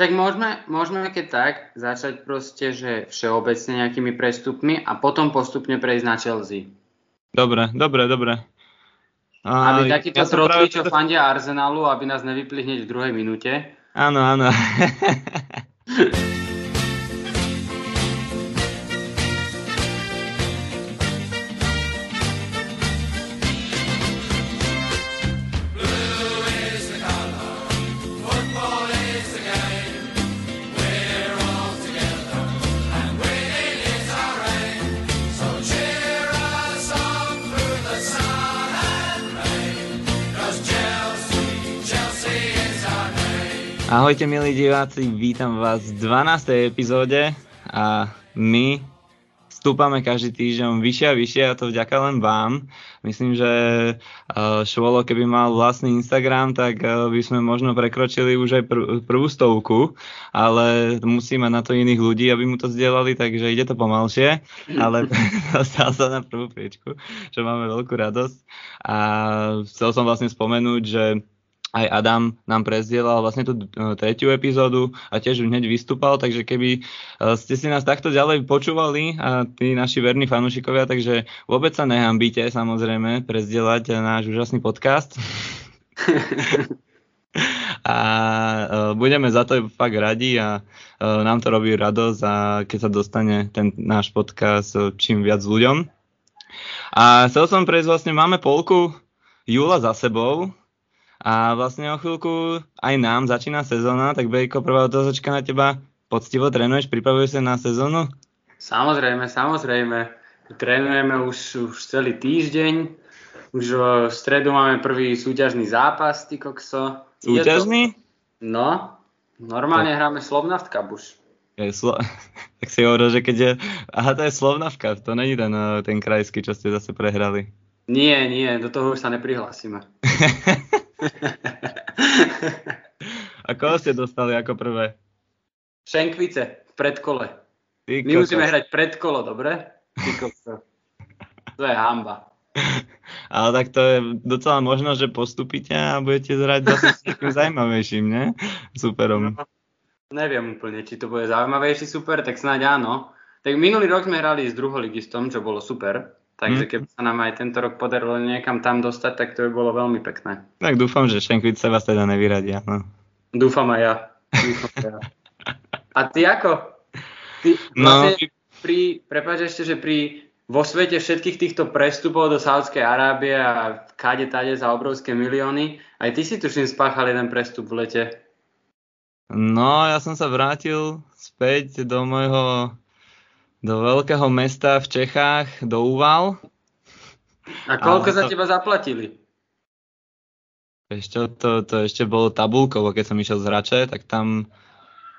Tak môžeme, môžeme keď tak začať proste, že všeobecne nejakými prestupmi a potom postupne prejsť na Chelsea. Dobre, dobre, dobre. A, aby takíto ja trotli, čo fandia Arsenalu, aby nás nevypli hneď v druhej minúte. Áno, áno. Ahojte milí diváci, vítam vás v 12. epizóde a my stúpame každý týždeň vyššie a vyššie a to vďaka len vám. Myslím, že uh, Švolo, keby mal vlastný Instagram, tak uh, by sme možno prekročili už aj pr- prvú stovku, ale musí mať na to iných ľudí, aby mu to zdieľali, takže ide to pomalšie, ale dostal sa na prvú priečku, že máme veľkú radosť a chcel som vlastne spomenúť, že aj Adam nám prezdielal vlastne tú e, tretiu epizódu a tiež hneď vystúpal, takže keby e, ste si nás takto ďalej počúvali a tí naši verní fanúšikovia, takže vôbec sa nehambíte samozrejme prezdielať náš úžasný podcast. a uh, budeme za to fakt radi a nám to robí radosť a keď sa dostane ten náš podcast čím viac ľuďom. A chcel som prejsť vlastne, máme polku júla za sebou, a vlastne o chvíľku aj nám začína sezóna, tak Bejko, prvá otázočka na teba. Poctivo trénuješ, pripravuješ sa na sezónu? Samozrejme, samozrejme. Trénujeme už, už celý týždeň. Už v stredu máme prvý súťažný zápas, ty kokso. Súťažný? To... No, normálne tak. hráme Slovnaft Cup už. Je slo... tak si hovoril, že keď je... Aha, to je Slovnaft Cup, to není ten, eh, ten krajský, čo ste zase prehrali. Nie, nie, do toho už sa neprihlásime. A koho ste dostali ako prvé? Šenkvice v predkole. Ty My musíme hrať predkolo, dobre? To je hamba. Ale tak to je docela možno, že postupíte a budete zrať zase s takým zaujímavejším, ne? Superom. No, neviem úplne, či to bude zaujímavejší super, tak snáď áno. Tak minulý rok sme hrali s druholigistom, čo bolo super. Takže hmm. keby sa nám aj tento rok podarilo niekam tam dostať, tak to by bolo veľmi pekné. Tak dúfam, že Šenkvice vás teda nevyradia. No. Dúfam aj ja. Dúfam aj ja. A ty ako? Ty no, vlastne no. pri, prepáč ešte, že pri vo svete všetkých týchto prestupov do Sádskej Arábie a kade tade za obrovské milióny, aj ty si tuším spáchal jeden prestup v lete. No, ja som sa vrátil späť do môjho do veľkého mesta v Čechách, do Úval. A koľko a za to... teba zaplatili? Ešte, to, to ešte bolo tabulkovo, keď som išiel z Hrače, tak tam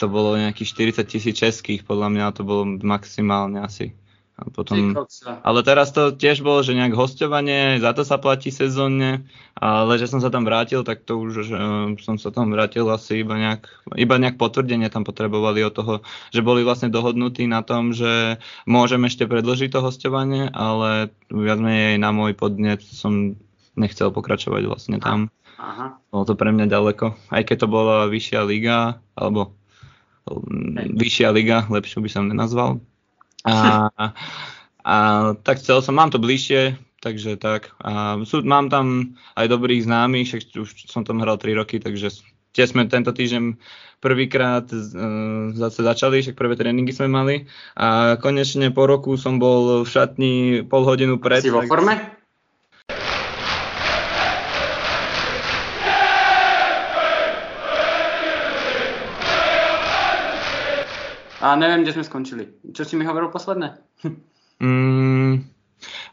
to bolo nejakých 40 tisíc českých, podľa mňa to bolo maximálne asi. A potom, ale teraz to tiež bolo, že nejak hostovanie, za to sa platí sezónne, ale že som sa tam vrátil, tak to už že, uh, som sa tam vrátil asi iba nejak, iba nejak potvrdenie tam potrebovali od toho, že boli vlastne dohodnutí na tom, že môžem ešte predložiť to hostovanie, ale viac menej na môj podnet som nechcel pokračovať vlastne tam. Aha. Bolo to pre mňa ďaleko, aj keď to bola vyššia liga, alebo vyššia liga, lepšie by som nenazval. A, a tak chcel som, mám to bližšie, takže tak. A sú, mám tam aj dobrých známych, však už som tam hral 3 roky, takže tie sme tento týždeň prvýkrát uh, zase začali, však prvé tréningy sme mali a konečne po roku som bol v šatni pol hodinu pred. Si vo forme? A neviem, kde sme skončili. Čo si mi hovoril posledné? mm,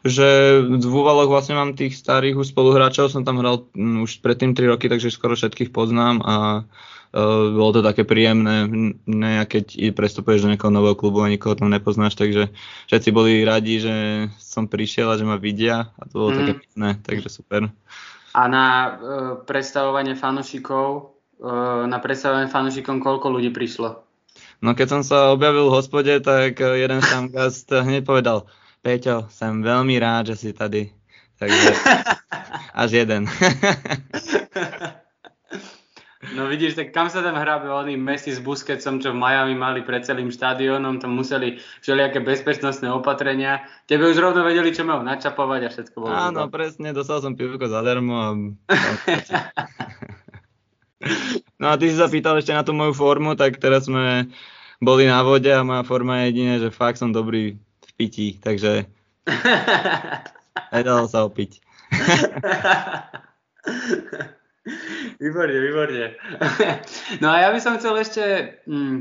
že v Úvaloch vlastne mám tých starých už spoluhráčov, som tam hral mm, už predtým 3 roky, takže skoro všetkých poznám a uh, bolo to také príjemné, ne, keď prestupuješ do nejakého nového klubu a nikoho tam nepoznáš, takže všetci boli radi, že som prišiel a že ma vidia a to bolo mm. také pekné, takže super. A na uh, predstavovanie fanúšikov, uh, na predstavovanie fanúšikom koľko ľudí prišlo? No keď som sa objavil v hospode, tak eh, jeden samgast hneď povedal, Peťo, som veľmi rád, že si tady. Takže až jeden. No vidíš, tak kam sa tam hrabe oni Messi s Busquetsom, čo v Miami mali pred celým štadiónom, tam museli všelijaké bezpečnostné opatrenia. Tebe už rovno vedeli, čo majú načapovať a všetko bolo. Áno, presne, dostal som pivko zadarmo a... no a ty si sa pýtal ešte na tú moju formu, tak teraz sme boli na vode a moja forma je jediné, že fakt som dobrý v pití, takže nedalo sa opiť. výborne, výborne. no a ja by som chcel ešte mm,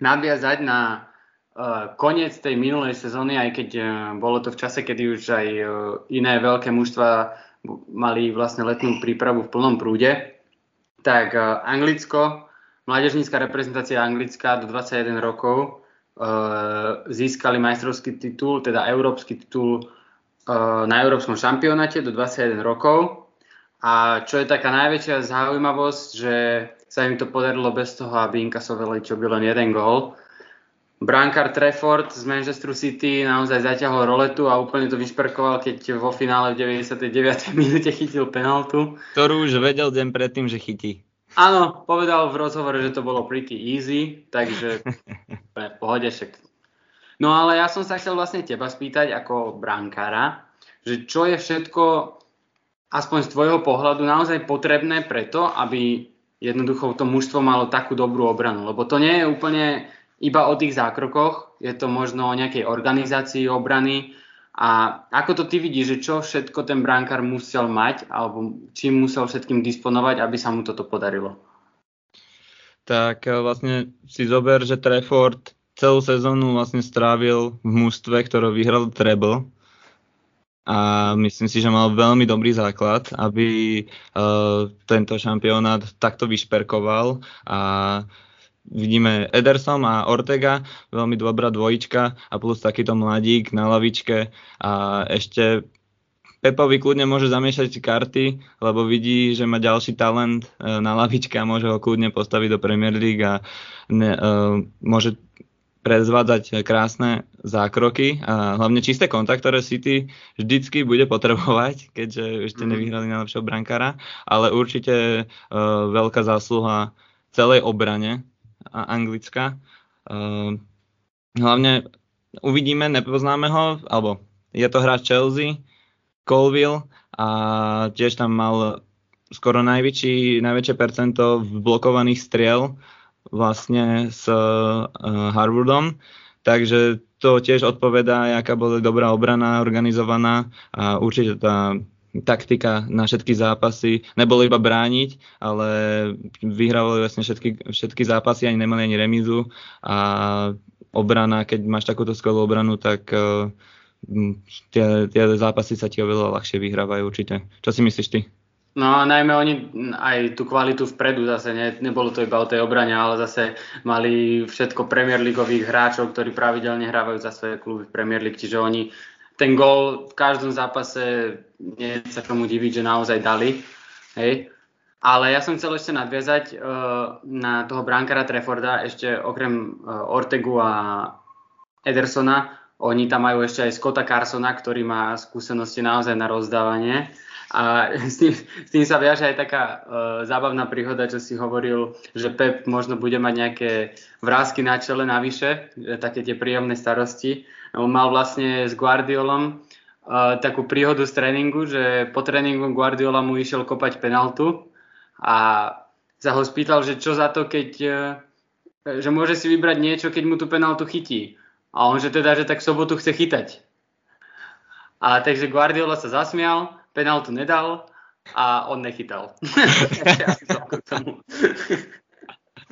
nadviazať na uh, koniec tej minulej sezóny, aj keď uh, bolo to v čase, kedy už aj uh, iné veľké mužstva mali vlastne letnú prípravu v plnom prúde. Tak uh, Anglicko, mládežnícka reprezentácia Anglická do 21 rokov. Uh, získali majstrovský titul, teda európsky titul uh, na európskom šampionáte do 21 rokov. A čo je taká najväčšia zaujímavosť, že sa im to podarilo bez toho, aby inkasovali čo by len jeden gól. Brankár Trefford z Manchester City naozaj zaťahol roletu a úplne to vyšperkoval, keď vo finále v 99. minúte chytil penaltu. Ktorú už vedel deň predtým, že chytí. Áno, povedal v rozhovore, že to bolo pretty easy, takže v pohode však. No ale ja som sa chcel vlastne teba spýtať ako brankára, že čo je všetko aspoň z tvojho pohľadu naozaj potrebné preto, aby jednoducho to mužstvo malo takú dobrú obranu? Lebo to nie je úplne iba o tých zákrokoch, je to možno o nejakej organizácii obrany. A ako to ty vidíš, že čo všetko ten brankár musel mať, alebo čím musel všetkým disponovať, aby sa mu toto podarilo? Tak eh, vlastne si zober, že Trefford celú sezónu vlastne strávil v mústve, ktoré vyhral treble a myslím si, že mal veľmi dobrý základ, aby uh, tento šampionát takto vyšperkoval a vidíme Ederson a Ortega, veľmi dobrá dvojička a plus takýto mladík na lavičke. A ešte Pepovi kľudne môže zamiešať karty, lebo vidí, že má ďalší talent e, na lavičke a môže ho kľudne postaviť do Premier League a ne, uh, môže prezvádzať krásne zákroky a hlavne čisté kontakt, ktoré City vždycky bude potrebovať, keďže ešte mhm. nevyhrali najlepšieho brankára, ale určite uh, veľká zásluha celej obrane anglická. Uh, hlavne uvidíme, nepoznáme ho, alebo je to hráč Chelsea, Colville a tiež tam mal skoro najväčší, najväčšie percento blokovaných striel vlastne s uh, Harvardom, takže to tiež odpovedá, aká bola dobrá obrana organizovaná a určite tá taktika na všetky zápasy nebolo iba brániť, ale vyhrávali vlastne všetky, všetky zápasy, ani nemali ani remízu a obrana, keď máš takúto skvelú obranu, tak uh, tie, tie zápasy sa ti oveľa ľahšie vyhrávajú určite. Čo si myslíš ty? No a najmä oni aj tú kvalitu vpredu zase, ne, nebolo to iba o tej obrane, ale zase mali všetko Premier Leagueových hráčov, ktorí pravidelne hrávajú za svoje kluby v Premier League, čiže oni ten gól v každom zápase nie sa tomu diviť, že naozaj dali. Hej. Ale ja som chcel ešte nadviazať uh, na toho brankára Trefforda, ešte okrem uh, Ortegu a Edersona, oni tam majú ešte aj Scotta Carsona, ktorý má skúsenosti naozaj na rozdávanie. A s tým, s tým sa viaže aj taká uh, zábavná príhoda, čo si hovoril, že Pep možno bude mať nejaké vrázky na čele navyše, také tie príjemné starosti. On mal vlastne s Guardiolom uh, takú príhodu z tréningu, že po tréningu Guardiola mu išiel kopať penaltu a sa ho spýtal, že čo za to, keď uh, že môže si vybrať niečo, keď mu tú penaltu chytí. A on, že teda, že tak v sobotu chce chytať. A takže Guardiola sa zasmial penaltu nedal a on nechytal.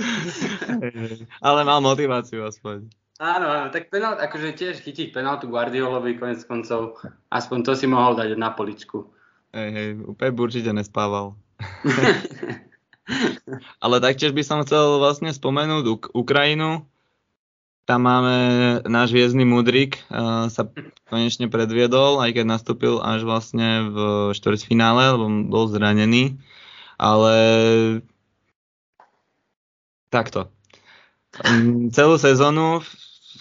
Ale mal motiváciu aspoň. Áno, áno, tak penalt, akože tiež chytiť penaltu Guardiolovi konec koncov, aspoň to si mohol dať na poličku. Hej, hej, úplne určite nespával. Ale taktiež by som chcel vlastne spomenúť Uk- Ukrajinu, tam máme náš viezdny Mudrik, uh, sa konečne predviedol, aj keď nastúpil až vlastne v štvrťfinále, lebo bol zranený. Ale takto. Um, celú sezónu,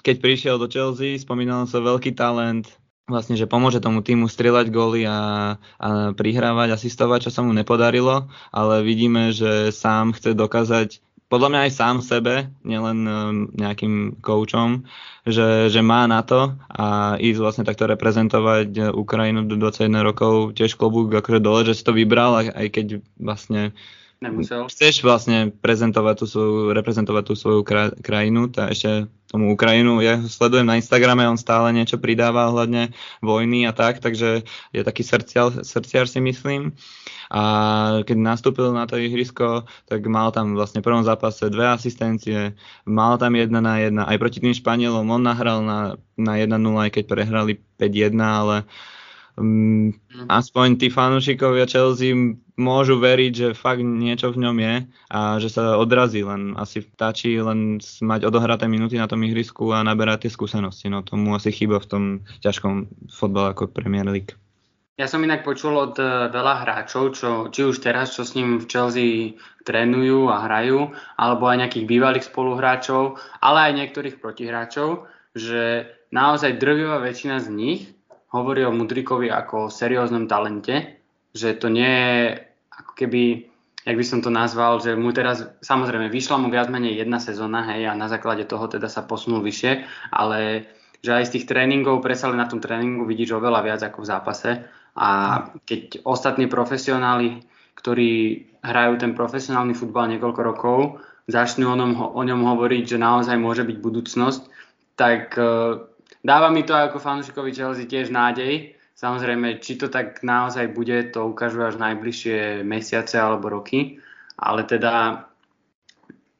keď prišiel do Chelsea, spomínal sa veľký talent, vlastne, že pomôže tomu týmu strieľať góly a, a prihrávať, asistovať, čo sa mu nepodarilo, ale vidíme, že sám chce dokázať podľa mňa aj sám sebe, nielen um, nejakým koučom, že, že má na to a ísť vlastne takto reprezentovať Ukrajinu do 21 rokov, tiež klobúk akože dole, že si to vybral, aj keď vlastne Nemusel. Chceš vlastne prezentovať tú svoju, reprezentovať tú svoju krajinu, tá ešte tomu Ukrajinu, ja ho sledujem na Instagrame, on stále niečo pridáva ohľadne vojny a tak, takže je taký srdciar, srdciar si myslím. A keď nastúpil na to ihrisko, tak mal tam vlastne v prvom zápase dve asistencie, mal tam jedna na jedna, aj proti tým Španielom on nahral na, na 1-0, aj keď prehrali 5-1, ale um, aspoň tí fanúšikovia Chelsea môžu veriť, že fakt niečo v ňom je a že sa odrazí, len asi stačí len mať odohraté minúty na tom ihrisku a naberať tie skúsenosti. No tomu asi chýba v tom ťažkom fotbale ako Premier League. Ja som inak počul od e, veľa hráčov, čo, či už teraz, čo s ním v Chelsea trénujú a hrajú, alebo aj nejakých bývalých spoluhráčov, ale aj niektorých protihráčov, že naozaj drvivá väčšina z nich hovorí o Mudrikovi ako o serióznom talente, že to nie je ako keby, jak by som to nazval, že mu teraz, samozrejme, vyšla mu viac menej jedna sezóna, hej, a na základe toho teda sa posunul vyššie, ale že aj z tých tréningov, predsa len na tom tréningu vidíš oveľa viac ako v zápase. A keď ostatní profesionáli, ktorí hrajú ten profesionálny futbal niekoľko rokov, začnú o ňom, o ňom hovoriť, že naozaj môže byť budúcnosť, tak uh, dáva mi to ako fanúšikovi Chelsea tiež nádej, Samozrejme, či to tak naozaj bude, to ukážu až najbližšie mesiace alebo roky, ale teda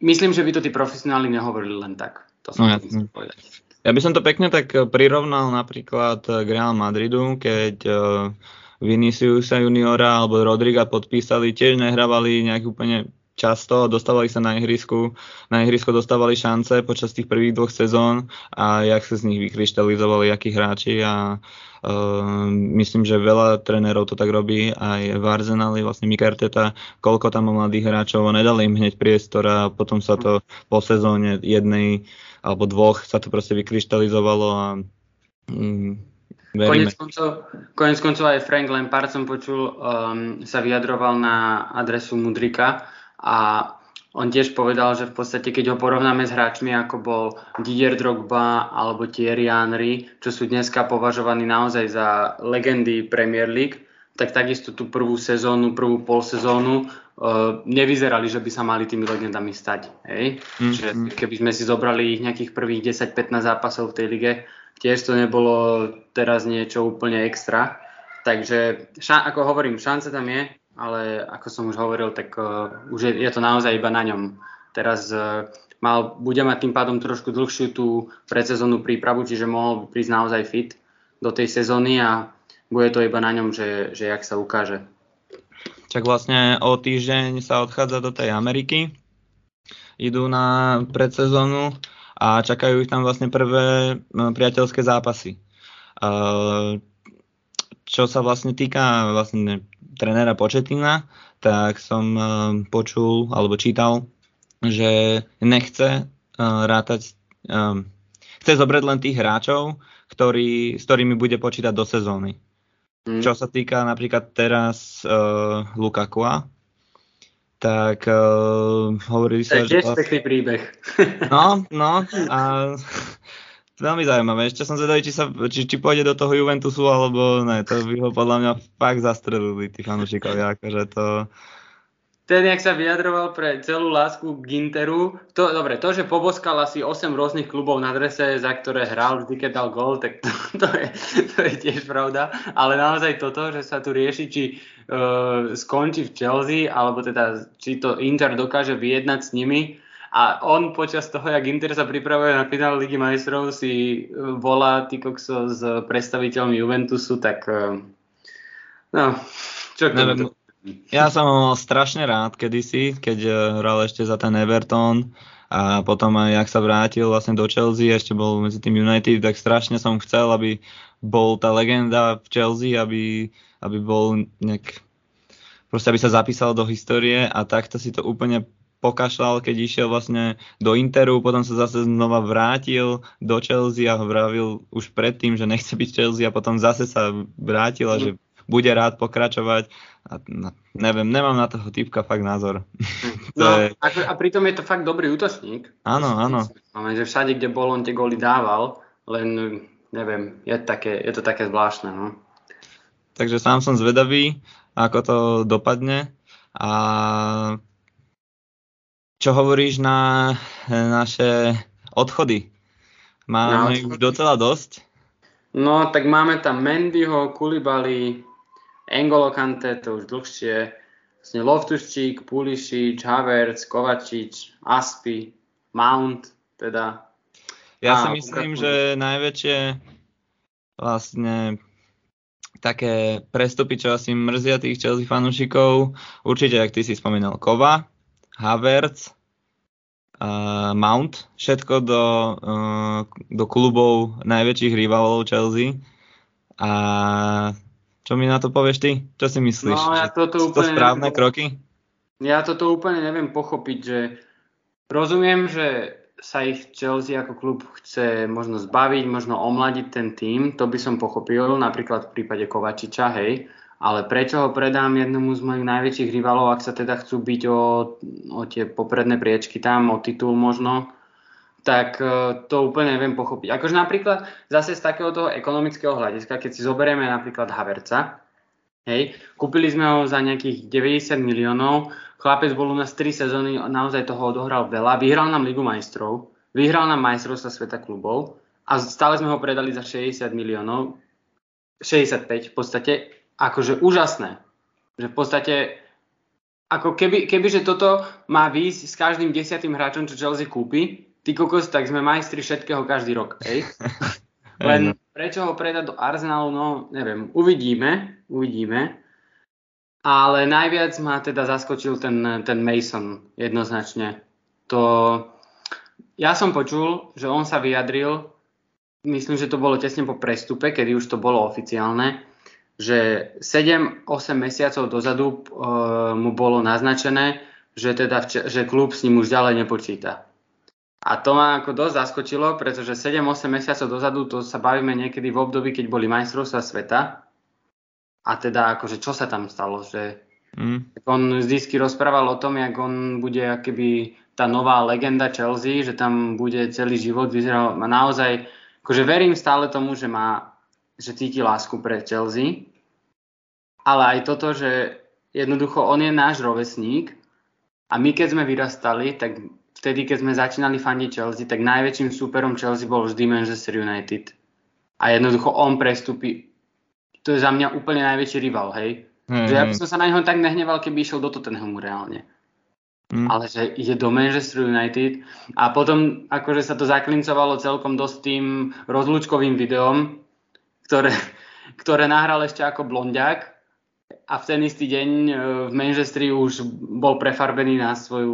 myslím, že by to tí profesionáli nehovorili len tak. To som no, ja, povedať. Ja by som to pekne tak prirovnal napríklad k Real Madridu, keď uh, Viniciusa juniora alebo Rodriga podpísali, tiež nehrávali nejak úplne často, dostávali sa na ihrisku, na ihrisko dostávali šance počas tých prvých dvoch sezón a jak sa z nich vykryštalizovali akí hráči a myslím, že veľa trénerov to tak robí, aj v Arsenali, vlastne Mikarteta, koľko tam mladých hráčov a nedali im hneď priestor a potom sa to po sezóne jednej alebo dvoch sa to proste vykryštalizovalo a um, Konec koncov, konec koncov aj Frank Lampard som počul, um, sa vyjadroval na adresu Mudrika a on tiež povedal, že v podstate keď ho porovnáme s hráčmi ako bol Didier Drogba alebo Thierry Henry, čo sú dneska považovaní naozaj za legendy Premier League, tak takisto tú prvú sezónu, prvú polsezónu uh, nevyzerali, že by sa mali tými legendami stať. Hej? Mm, Čiže keby sme si zobrali ich nejakých prvých 10-15 zápasov v tej lige, tiež to nebolo teraz niečo úplne extra. Takže ša- ako hovorím, šance tam je, ale ako som už hovoril, tak uh, už je, je to naozaj iba na ňom. Teraz uh, mal, bude mať tým pádom trošku dlhšiu tú predsezónnu prípravu, čiže mohol prísť naozaj fit do tej sezóny a bude to iba na ňom, že, že jak sa ukáže. Čak vlastne o týždeň sa odchádza do tej Ameriky, idú na predsezónu a čakajú ich tam vlastne prvé priateľské zápasy. Čo sa vlastne týka vlastne trénera Početina, tak som uh, počul alebo čítal, že nechce uh, rátať, um, chce zobrať len tých hráčov, ktorý, s ktorými bude počítať do sezóny. Mm. Čo sa týka napríklad teraz uh, Lukakua, tak uh, hovorili sa, že... To je príbeh. no, no, a veľmi zaujímavé. Ešte som zvedavý, či, sa, či, či pôjde do toho Juventusu, alebo ne. To by ho podľa mňa fakt zastrelili, tí fanúšikovia. Akože to... Ten, jak sa vyjadroval pre celú lásku k Ginteru, to, dobre, to, že poboskal asi 8 rôznych klubov na drese, za ktoré hral, vždy keď dal gol, tak to, to, je, to je tiež pravda. Ale naozaj toto, že sa tu rieši, či uh, skončí v Chelsea, alebo teda, či to Inter dokáže vyjednať s nimi, a on počas toho, jak Inter sa pripravuje na finále Ligy majstrov, si e, volá ty kokso s predstaviteľmi Juventusu, tak e, no, čo Neviem, Ja som ho strašne rád kedysi, keď e, hral ešte za ten Everton a potom aj, jak sa vrátil vlastne do Chelsea, ešte bol medzi tým United, tak strašne som chcel, aby bol tá legenda v Chelsea, aby, aby bol nejak proste aby sa zapísal do histórie a takto si to úplne pokašľal, keď išiel vlastne do Interu, potom sa zase znova vrátil do Chelsea a vravil už predtým, že nechce byť Chelsea a potom zase sa vrátil a že bude rád pokračovať. A, no, neviem, nemám na toho typka fakt názor. No, je... a, pritom je to fakt dobrý útočník. Áno, áno. Máme, že všade, kde bol, on tie góly dával, len neviem, je, také, je to také zvláštne. No. Takže sám som zvedavý, ako to dopadne. A čo hovoríš na naše odchody? Máme no, už docela dosť? No, tak máme tam Mendyho, Kulibali, Engolo Kante, to už dlhšie, vlastne Loftuščík, Pulišič, Havertz, Kovačič, Aspi, Mount, teda. Ja si myslím, že najväčšie vlastne také prestupy, čo asi mrzia tých Chelsea fanúšikov, určite, ak ty si spomínal, Kova, Havertz, uh, Mount, všetko do, uh, do klubov najväčších rivalov Chelsea. A čo mi na to povieš ty? Čo si myslíš? No, ja toto úplne to správne neviem, kroky? Ja toto úplne neviem pochopiť, že rozumiem, že sa ich Chelsea ako klub chce možno zbaviť, možno omladiť ten tým, to by som pochopil, napríklad v prípade Kovačiča, hej, ale prečo ho predám jednomu z mojich najväčších rivalov, ak sa teda chcú byť o, o tie popredné priečky tam, o titul možno, tak e, to úplne neviem pochopiť. Akože napríklad zase z takého toho ekonomického hľadiska, keď si zoberieme napríklad Haverca, hej, kúpili sme ho za nejakých 90 miliónov, chlapec bol u nás 3 sezóny, naozaj toho odohral veľa, vyhral nám Ligu majstrov, vyhral nám majstrovstva sveta klubov a stále sme ho predali za 60 miliónov, 65 v podstate, akože úžasné. Že v podstate, ako keby, keby že toto má výjsť s každým desiatým hráčom, čo Chelsea kúpi, ty kokos, tak sme majstri všetkého každý rok, hej? Len prečo ho predať do Arsenalu, no neviem, uvidíme, uvidíme. Ale najviac ma teda zaskočil ten, ten Mason jednoznačne. To, ja som počul, že on sa vyjadril, myslím, že to bolo tesne po prestupe, kedy už to bolo oficiálne, že 7-8 mesiacov dozadu e, mu bolo naznačené, že, teda, že klub s ním už ďalej nepočíta. A to ma ako dosť zaskočilo, pretože 7-8 mesiacov dozadu, to sa bavíme niekedy v období, keď boli majstrovstvá sveta. A teda akože čo sa tam stalo, že mm. on vždy rozprával o tom, jak on bude akoby tá nová legenda Chelsea, že tam bude celý život vyzeral. Naozaj, akože verím stále tomu, že má že cíti lásku pre Chelsea, ale aj toto, že jednoducho on je náš rovesník a my keď sme vyrastali, tak vtedy, keď sme začínali fandiť Chelsea, tak najväčším súperom Chelsea bol vždy Manchester United. A jednoducho on prestupí, to je za mňa úplne najväčší rival, hej. Mm, že ja by som sa na neho tak nehneval, keby išiel do Tottenhamu reálne. Mm. Ale že ide do Manchester United a potom akože sa to zaklincovalo celkom dosť tým rozlúčkovým videom, ktoré, ktoré nahral ešte ako blondiak a v ten istý deň e, v Manchesteri už bol prefarbený na svoju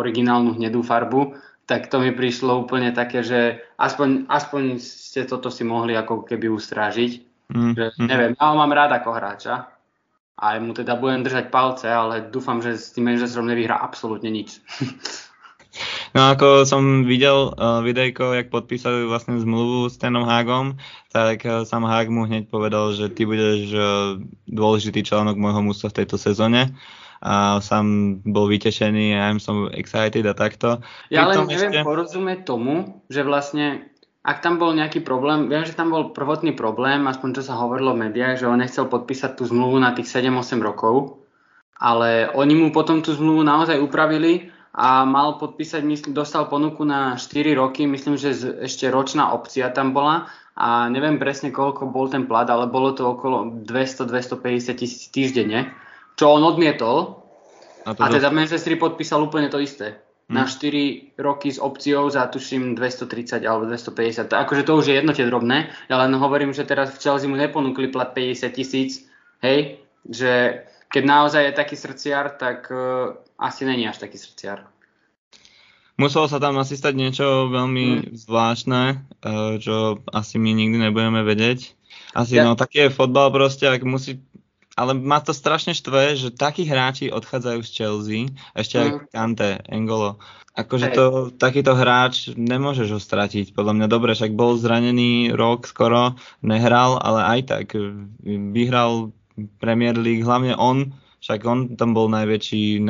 originálnu hnedú farbu, tak to mi prišlo úplne také, že aspoň, aspoň ste toto si mohli ako keby ustrážiť. Mm. Že, mm. neviem, ja ho mám rád ako hráča a mu teda budem držať palce, ale dúfam, že s tým Manchesterom nevyhrá absolútne nič. No ako som videl uh, videjko, jak podpísali vlastne zmluvu s Tenom Hagom, tak uh, sám Hag mu hneď povedal, že ty budeš uh, dôležitý článok môjho mústva v tejto sezóne a sám bol vytešený a I'm so excited a takto. Ja len neviem ešte... porozumieť tomu, že vlastne ak tam bol nejaký problém, viem, že tam bol prvotný problém, aspoň čo sa hovorilo v médiách, že on nechcel podpísať tú zmluvu na tých 7-8 rokov, ale oni mu potom tú zmluvu naozaj upravili a mal podpísať, myslím, dostal ponuku na 4 roky, myslím, že z, ešte ročná opcia tam bola a neviem presne koľko bol ten plat, ale bolo to okolo 200-250 tisíc týždenne, čo on odmietol a, a teda Manchester podpísal úplne to isté. Hmm. Na 4 roky s opciou za tuším 230 alebo 250. To, akože to už je jednote drobné, ja len hovorím, že teraz v Chelsea mu neponúkli plat 50 tisíc, hej, že keď naozaj je taký srdciar, tak uh, asi není až taký srdciar. Muselo sa tam asi stať niečo veľmi mm. zvláštne, uh, čo asi my nikdy nebudeme vedieť. Asi ja. no, taký je fotbal proste, ak musí ale ma to strašne štve, že takí hráči odchádzajú z Chelsea, ešte aj mm. Kante, Engolo. Akože to, takýto hráč nemôžeš ho stratiť. Podľa mňa dobre, však bol zranený rok skoro, nehral, ale aj tak vyhral Premier League, hlavne on, však on tam bol najväčší,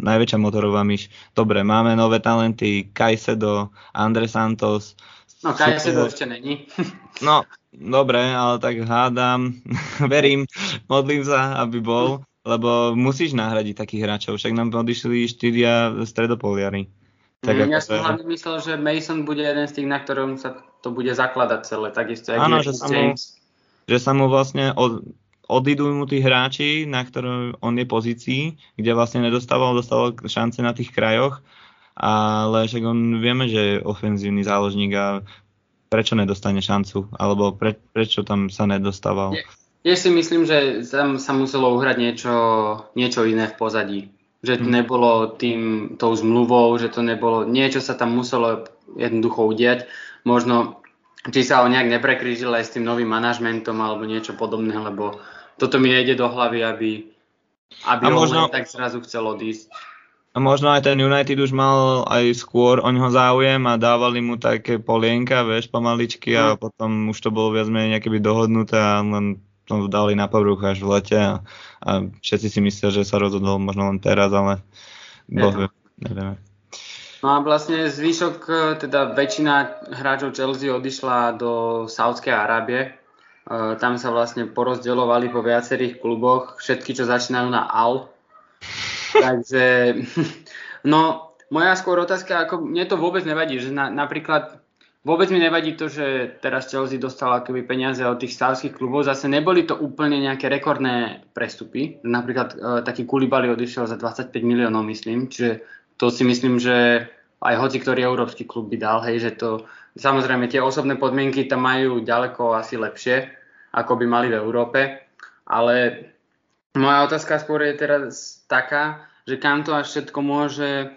najväčšia motorová myš. Dobre, máme nové talenty, Kajsedo, Andre Santos. No Kajsedo ešte není. no, dobre, ale tak hádam, verím, modlím sa, aby bol, lebo musíš nahradiť takých hráčov, však nám odišli štyria stredopoliari. Tak mm, ja som hlavne myslel, že Mason bude jeden z tých, na ktorom sa to bude zakladať celé, takisto Áno, že sa, mu, že sa mu vlastne od, odídu mu tí hráči, na ktorom on je pozícii, kde vlastne nedostával, dostával šance na tých krajoch, ale však on vieme, že je ofenzívny záložník a prečo nedostane šancu, alebo pre, prečo tam sa nedostával. Ja si myslím, že tam sa muselo uhrať niečo, niečo iné v pozadí že to mhm. nebolo tým, tou zmluvou, že to nebolo, niečo sa tam muselo jednoducho udiať. Možno, či sa ho nejak neprekrížil aj s tým novým manažmentom alebo niečo podobné, lebo toto mi nejde do hlavy, aby, aby a možno, tak zrazu chcel odísť. A možno aj ten United už mal aj skôr o neho záujem a dávali mu také polienka, vieš, pomaličky a mm. potom už to bolo viac menej nejaké dohodnuté a len to dali na povrch až v lete a, a všetci si myslia, že sa rozhodol možno len teraz, ale boh, nevieme. No a vlastne zvyšok, e, teda väčšina hráčov Chelsea odišla do Saudskej Arábie. E, tam sa vlastne porozdeľovali po viacerých kluboch, všetky, čo začínajú na Al. Takže, no, moja skôr otázka, ako mne to vôbec nevadí, že na, napríklad Vôbec mi nevadí to, že teraz Chelsea dostala akoby peniaze od tých stavských klubov. Zase neboli to úplne nejaké rekordné prestupy. Napríklad e, taký Kulibali odišiel za 25 miliónov, myslím. Čiže to si myslím, že aj hoci ktorý európsky klub by dal, hej, že to, samozrejme tie osobné podmienky tam majú ďaleko asi lepšie, ako by mali v Európe, ale moja otázka skôr je teraz taká, že kam to až všetko môže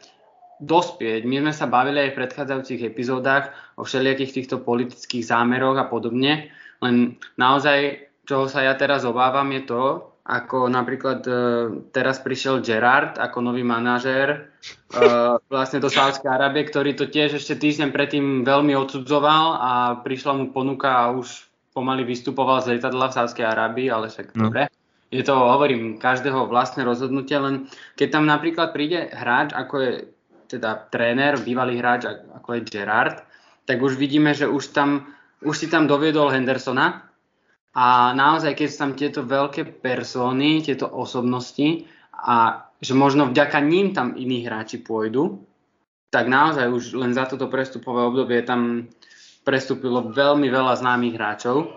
dospieť. My sme sa bavili aj v predchádzajúcich epizódach o všelijakých týchto politických zámeroch a podobne, len naozaj, čoho sa ja teraz obávam, je to, ako napríklad e, teraz prišiel Gerard ako nový manažér e, vlastne do Sávskej Arábie, ktorý to tiež ešte týždeň predtým veľmi odsudzoval a prišla mu ponuka a už pomaly vystupoval z lietadla v Sávskej Arábii, ale však no. dobre. Je to, hovorím, každého vlastné rozhodnutie, len keď tam napríklad príde hráč, ako je teda tréner, bývalý hráč ako je Gerard, tak už vidíme, že už, tam, už si tam doviedol Hendersona a naozaj, keď sú tam tieto veľké persóny, tieto osobnosti a že možno vďaka ním tam iní hráči pôjdu, tak naozaj už len za toto prestupové obdobie tam prestúpilo veľmi veľa známych hráčov.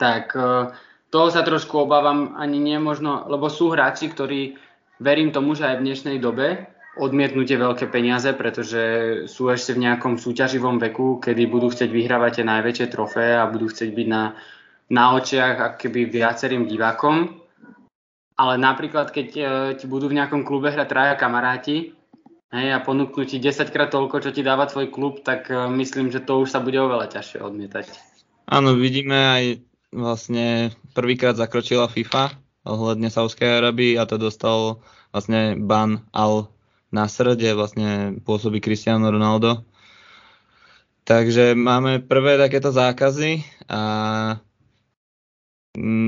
Tak e, toho sa trošku obávam, ani nemožno, lebo sú hráči, ktorí verím tomu, že aj v dnešnej dobe odmietnutie veľké peniaze, pretože sú ešte v nejakom súťaživom veku, kedy budú chcieť vyhrávať tie najväčšie trofé a budú chcieť byť na, na očiach keby viacerým divákom. Ale napríklad, keď e, ti budú v nejakom klube hrať traja kamaráti hej, a ponúknú ti 10 krát toľko, čo ti dáva tvoj klub, tak e, myslím, že to už sa bude oveľa ťažšie odmietať. Áno, vidíme aj vlastne prvýkrát zakročila FIFA ohľadne Saudskej Arabii a to dostal vlastne ban Al na srde vlastne pôsobí Cristiano Ronaldo. Takže máme prvé takéto zákazy a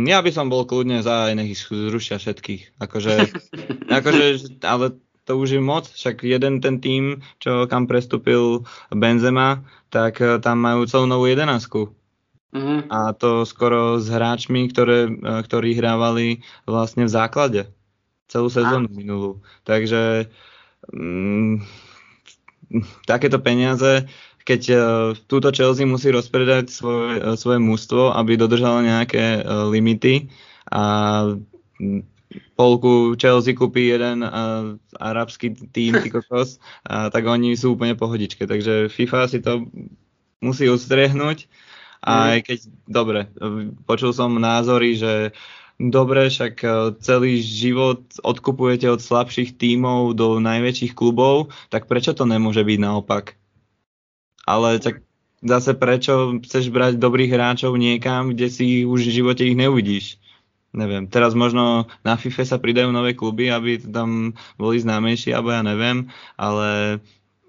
ja by som bol kľudne za, aj nech ich zrušia všetkých. Akože, akože, ale to už je moc, však jeden ten tým, čo kam prestúpil Benzema, tak e, tam majú celú novú jedenásku. Mm-hmm. A to skoro s hráčmi, ktoré, e, ktorí hrávali vlastne v základe celú sezónu minulú. Takže Mm, takéto peniaze, keď uh, túto Chelsea musí rozpredať svoje, uh, svoje mužstvo, aby dodržalo nejaké uh, limity a polku Chelsea kúpi jeden uh, arabský tým, kokos, uh, tak oni sú úplne pohodičke. Takže FIFA si to musí odstriehnúť. A mm. aj keď, dobre, počul som názory, že dobre, však e, celý život odkupujete od slabších tímov do najväčších klubov, tak prečo to nemôže byť naopak? Ale tak zase prečo chceš brať dobrých hráčov niekam, kde si už v živote ich neuvidíš? neviem, teraz možno na FIFA sa pridajú nové kluby, aby tam boli známejší, alebo ja neviem, ale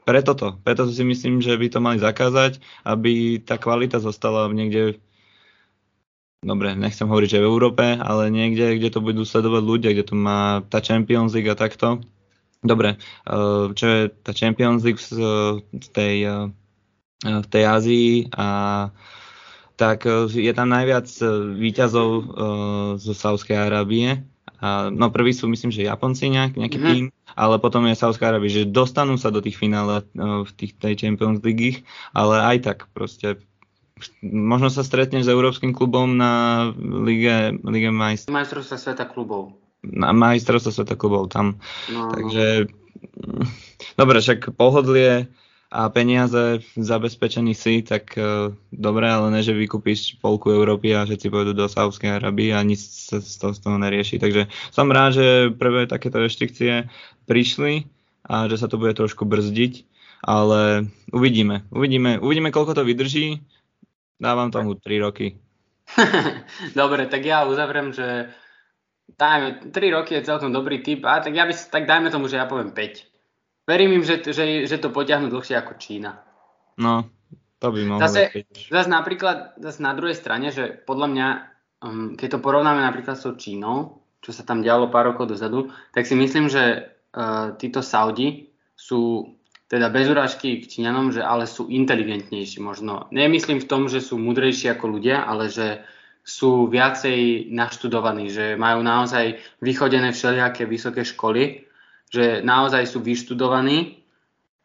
preto to, preto si myslím, že by to mali zakázať, aby tá kvalita zostala niekde dobre, nechcem hovoriť, že v Európe, ale niekde, kde to budú sledovať ľudia, kde to má tá Champions League a takto. Dobre, eh, čo je tá Champions League v tej, eh, v tej Ázii a tak e, je tam najviac e, výťazov uh, zo Sávskej Arábie. A, no prvý sú myslím, že Japonci nejak, nejaký mm-hmm. tým, ale potom je Sávská Arábia, že dostanú sa do tých finále uh, v tých tej Champions League, ale aj tak proste možno sa stretneš s európskym klubom na Lige, Lige majstrov. Majstrovstva sveta klubov. Na majstrovstva sveta klubov tam. No. Takže dobre, však pohodlie a peniaze zabezpečení si, tak uh, dobre, ale ne, že vykúpiš polku Európy a všetci pôjdu do Saudskej Arabii a nič sa z toho, z toho nerieši. Takže som rád, že prvé takéto reštrikcie prišli a že sa to bude trošku brzdiť, ale uvidíme. Uvidíme, uvidíme koľko to vydrží. Dávam tomu 3 roky. dobre, tak ja uzavriem, že dajme, 3 roky je celkom dobrý typ, a tak ja by, tak dajme tomu, že ja poviem 5. Verím im, že, že, že to potiahnu dlhšie ako Čína. No, to by mohlo zase, zase napríklad, zase na druhej strane, že podľa mňa, um, keď to porovnáme napríklad s so Čínou, čo sa tam dialo pár rokov dozadu, tak si myslím, že uh, títo Saudi sú teda bez urážky k Číňanom, že ale sú inteligentnejší možno. Nemyslím v tom, že sú mudrejší ako ľudia, ale že sú viacej naštudovaní, že majú naozaj vychodené všelijaké vysoké školy že naozaj sú vyštudovaní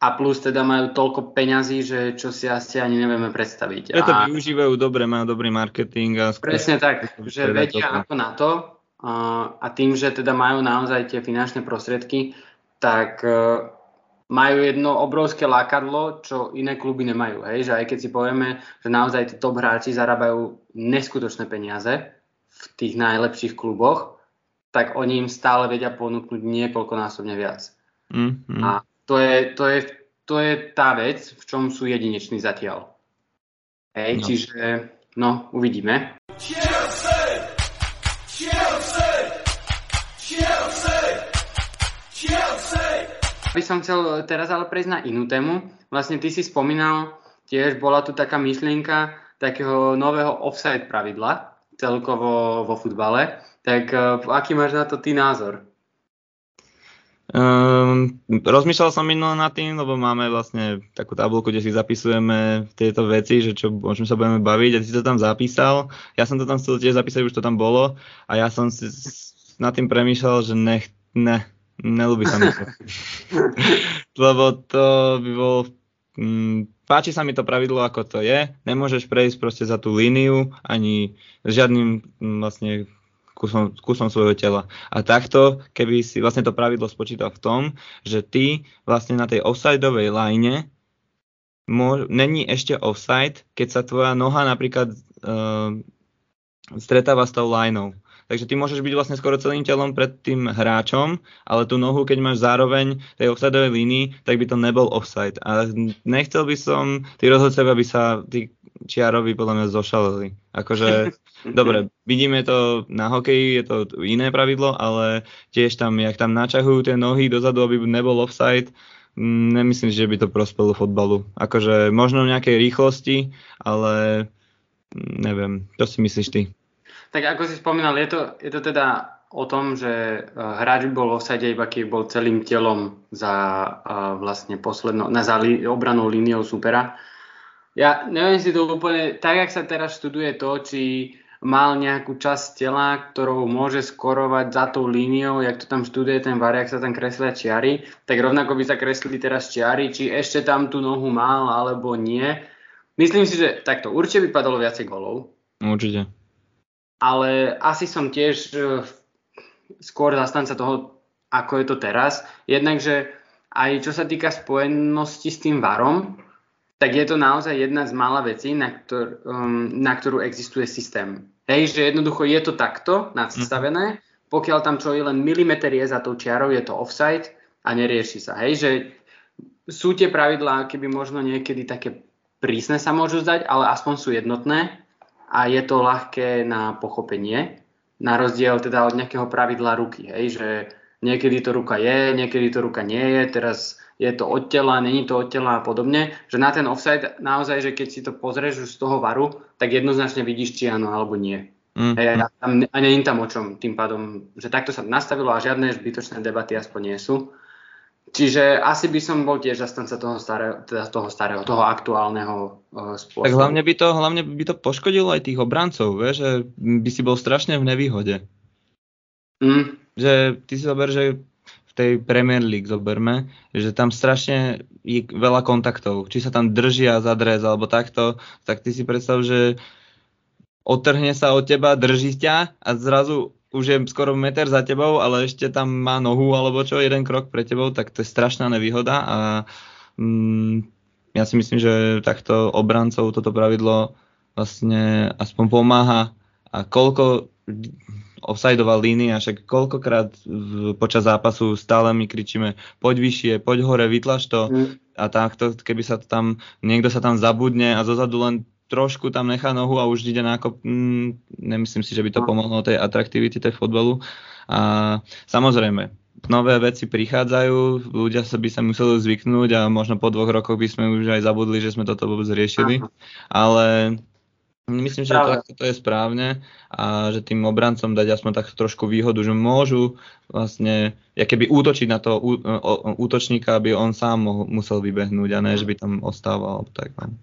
a plus teda majú toľko peňazí, že čo si asi ani nevieme predstaviť. Preto a... využívajú dobre, majú dobrý marketing. A presne tak, že vedia toto. ako na to a, tým, že teda majú naozaj tie finančné prostriedky, tak uh, majú jedno obrovské lákadlo, čo iné kluby nemajú. Hej? Že aj keď si povieme, že naozaj tí top hráči zarábajú neskutočné peniaze v tých najlepších kluboch, tak oni im stále vedia ponúknuť niekoľkonásobne viac. Mm, mm. A to je, to, je, to je tá vec, v čom sú jedineční zatiaľ. Hej, no. čiže no, uvidíme. Chelsea! Chelsea! Chelsea! Chelsea! By som chcel teraz ale prejsť na inú tému. Vlastne ty si spomínal, tiež bola tu taká myšlienka takého nového offside pravidla celkovo vo futbale. Tak uh, aký máš na to ty názor? Um, rozmýšľal som minulé nad tým, lebo máme vlastne takú tabulku, kde si zapisujeme tieto veci, že čo, o čom sa budeme baviť a ty si to tam zapísal. Ja som to tam chcel tiež zapísať, už to tam bolo a ja som si nad tým premýšľal, že nech, ne, nelúbi sa mi to. lebo to by bol... Mm, páči sa mi to pravidlo, ako to je. Nemôžeš prejsť proste za tú líniu ani žiadnym mm, vlastne kusom, kusom svojho tela. A takto, keby si vlastne to pravidlo spočítal v tom, že ty vlastne na tej offsideovej line môž, není ešte offside, keď sa tvoja noha napríklad uh, stretáva s tou lineou. Takže ty môžeš byť vlastne skoro celým telom pred tým hráčom, ale tú nohu, keď máš zároveň tej offsideovej línii, tak by to nebol offside. A nechcel by som tí rozhodcovia, aby sa tí čiarovi podľa mňa zošalili. Akože Dobre, vidíme to na hokeji, je to iné pravidlo, ale tiež tam, jak tam načahujú tie nohy dozadu, aby nebol offside, mm, nemyslím, že by to prospelo fotbalu. Akože možno v nejakej rýchlosti, ale mm, neviem, čo si myslíš ty? Tak ako si spomínal, je to, je to teda o tom, že eh, hráč bol v offside iba keď bol celým telom za uh, vlastne poslednou, na za li, obranou líniou supera. Ja neviem si to úplne, tak jak sa teraz študuje to, či mal nejakú časť tela, ktorou môže skorovať za tou líniou, jak to tam študuje ten var, jak sa tam kreslia čiary, tak rovnako by sa kreslili teraz čiary, či ešte tam tú nohu mal, alebo nie. Myslím si, že takto, určite by padalo viacej golov. Určite. Ale asi som tiež uh, skôr zastanca toho, ako je to teraz. Jednak, že aj čo sa týka spojenosti s tým varom, tak je to naozaj jedna z mála vecí, na, ktor, um, na ktorú existuje systém. Hej, že jednoducho je to takto nadstavené, pokiaľ tam čo je len milimeter je za tou čiarou, je to offside a nerieši sa. Hej, že sú tie pravidlá, keby možno niekedy také prísne sa môžu zdať, ale aspoň sú jednotné a je to ľahké na pochopenie. na rozdiel teda od nejakého pravidla ruky, hej, že niekedy to ruka je, niekedy to ruka nie je, teraz je to od tela, není to od tela a podobne, že na ten offside naozaj, že keď si to pozrieš už z toho varu, tak jednoznačne vidíš, či áno alebo nie. Mm. Hej, a, tam, a nie tam o čom tým pádom, že takto sa nastavilo a žiadne zbytočné debaty aspoň nie sú. Čiže asi by som bol tiež zastanca toho starého, teda toho starého, toho aktuálneho uh, spôsobu. Tak hlavne by, to, hlavne by to poškodilo aj tých obrancov, vieš, že by si bol strašne v nevýhode. Mm. Že ty si zober, že v tej Premier League zoberme, že tam strašne je veľa kontaktov. Či sa tam držia za dres alebo takto, tak ty si predstav, že otrhne sa od teba, drží ťa a zrazu už je skoro meter za tebou, ale ešte tam má nohu alebo čo, jeden krok pre tebou, tak to je strašná nevýhoda a mm, ja si myslím, že takto obrancov toto pravidlo vlastne aspoň pomáha a koľko offsideová línia, však koľkokrát v, počas zápasu stále my kričíme poď vyššie, poď hore, vytlač to mm. a takto, keby sa tam, niekto sa tam zabudne a zozadu len trošku tam nechá nohu a už ide na ako, mm, nemyslím si, že by to no. pomohlo tej atraktivity tej fotbalu. A samozrejme, nové veci prichádzajú, ľudia sa by sa museli zvyknúť a možno po dvoch rokoch by sme už aj zabudli, že sme toto vôbec riešili. Ale myslím, že to, to je správne a že tým obrancom dať aspoň tak trošku výhodu, že môžu vlastne ja keby útočiť na toho útočníka, aby on sám mohol, musel vybehnúť a ne, že by tam ostával. Tak, no.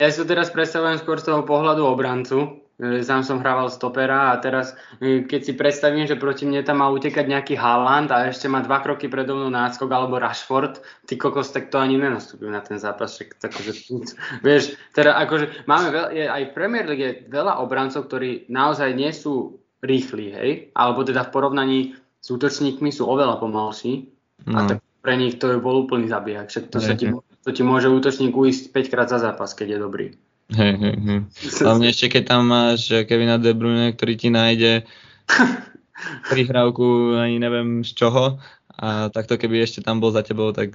Ja si to teraz predstavujem skôr z toho pohľadu obrancu. Sám som hrával stopera a teraz e, keď si predstavím, že proti mne tam má utekať nejaký Haaland a ešte má dva kroky predo mnou náskok alebo Rashford, ty kokos, tak to ani nenastúpim na ten zápas. Však, akože, vieš, teda akože máme veľa, je, aj v Premier League je veľa obrancov, ktorí naozaj nie sú rýchli, hej, alebo teda v porovnaní s útočníkmi sú oveľa pomalší no. a tak pre nich to je bol úplný zabíjak. Však to sa ti to ti môže útočník uísť 5 krát za zápas, keď je dobrý. Hej, hej, hej. Hlavne ešte keď tam máš Kevina De Bruyne, ktorý ti nájde prihrávku ani neviem z čoho a takto keby ešte tam bol za tebou, tak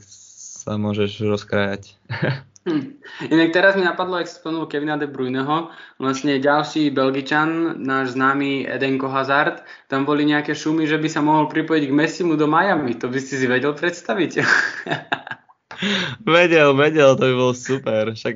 sa môžeš rozkrajať. Hm. Inak teraz mi napadlo, ak spomenul Kevina De Bruyneho, vlastne ďalší Belgičan, náš známy Edenko Hazard, tam boli nejaké šumy, že by sa mohol pripojiť k Messimu do Miami. To by si si vedel predstaviť? vedel, vedel, to by bolo super. Však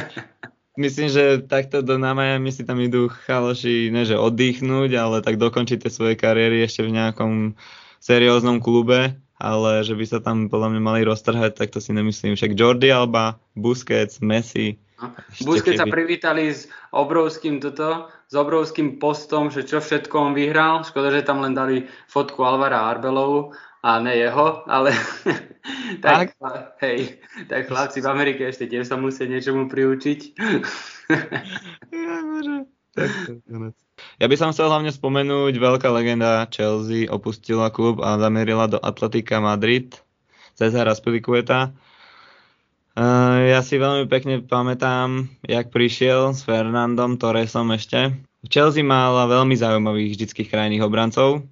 myslím, že takto do Miami si tam idú chaloši, ne že oddychnúť, ale tak dokončiť tie svoje kariéry ešte v nejakom serióznom klube, ale že by sa tam podľa mňa mali roztrhať, tak to si nemyslím. Však Jordi Alba, Busquets, Messi. No. Busquets sa privítali s obrovským toto, s obrovským postom, že čo všetko on vyhral. Škoda, že tam len dali fotku Alvara Arbelovu a ne jeho, ale tak, tak, hej, tak chlapci v Amerike ešte tiež sa musia niečomu priučiť. ja by som chcel hlavne spomenúť, veľká legenda Chelsea opustila klub a zamerila do Atletika Madrid, Cezar Aspilicueta. Uh, ja si veľmi pekne pamätám, jak prišiel s Fernandom Torresom ešte. V Chelsea mala veľmi zaujímavých vždyckých krajných obrancov,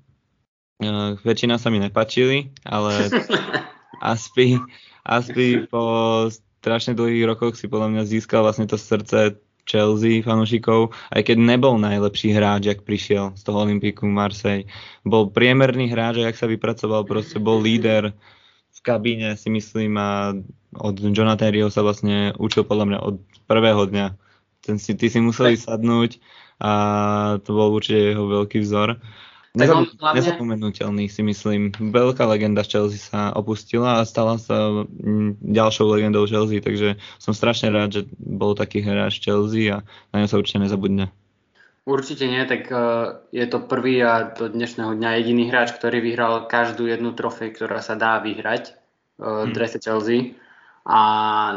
Uh, väčšina sa mi nepačili, ale Aspi, Aspi po strašne dlhých rokoch si podľa mňa získal vlastne to srdce Chelsea fanúšikov, aj keď nebol najlepší hráč, ak prišiel z toho Olympiku Marseille. Bol priemerný hráč, ak sa vypracoval, proste bol líder v kabíne, si myslím, a od Jonathan Rio sa vlastne učil podľa mňa od prvého dňa. Ten si, ty si museli sadnúť a to bol určite jeho veľký vzor. Nezab- hlavne... Nezapomenutelný si myslím. Veľká legenda Chelsea sa opustila a stala sa mm, ďalšou legendou Chelsea, takže som strašne rád, že bol taký hráč Chelsea a na ňo sa určite nezabudne. Určite nie, tak uh, je to prvý a do dnešného dňa jediný hráč, ktorý vyhral každú jednu trofej, ktorá sa dá vyhrať uh, v hmm. drese Chelsea. A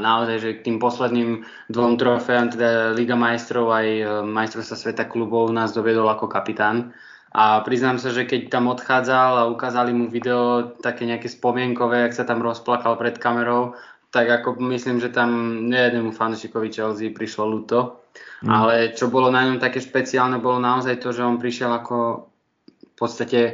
naozaj, že k tým posledným dvom trofejám, teda Liga majstrov aj uh, majstrovstva sveta klubov nás dovedol ako kapitán. A priznám sa, že keď tam odchádzal a ukázali mu video také nejaké spomienkové, ak sa tam rozplakal pred kamerou, tak ako myslím, že tam nejednému fanúšikovi Chelsea prišlo ľúto. Mm. Ale čo bolo na ňom také špeciálne, bolo naozaj to, že on prišiel ako v podstate e,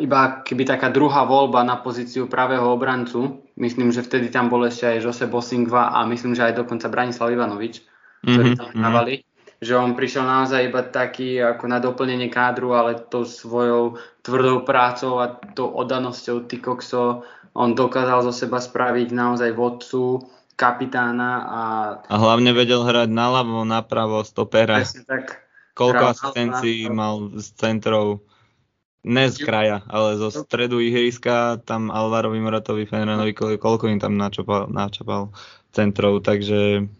iba keby taká druhá voľba na pozíciu pravého obrancu. Myslím, že vtedy tam bol ešte aj Jose Bosingva a myslím, že aj dokonca Branislav Ivanovič, ktorí mm-hmm. tam hrávali. Že on prišiel naozaj iba taký ako na doplnenie kádru, ale tou svojou tvrdou prácou a tou oddanosťou Tikokso on dokázal zo seba spraviť naozaj vodcu, kapitána a... A hlavne vedel hrať naľavo, napravo, stopera. tak. Koľko asistencií mal z centrov, ne z kraja, ale zo stredu ihriska, tam Alvarovi, Muratovi, Fenranovi, koľko im tam načapal, načapal centrov, takže...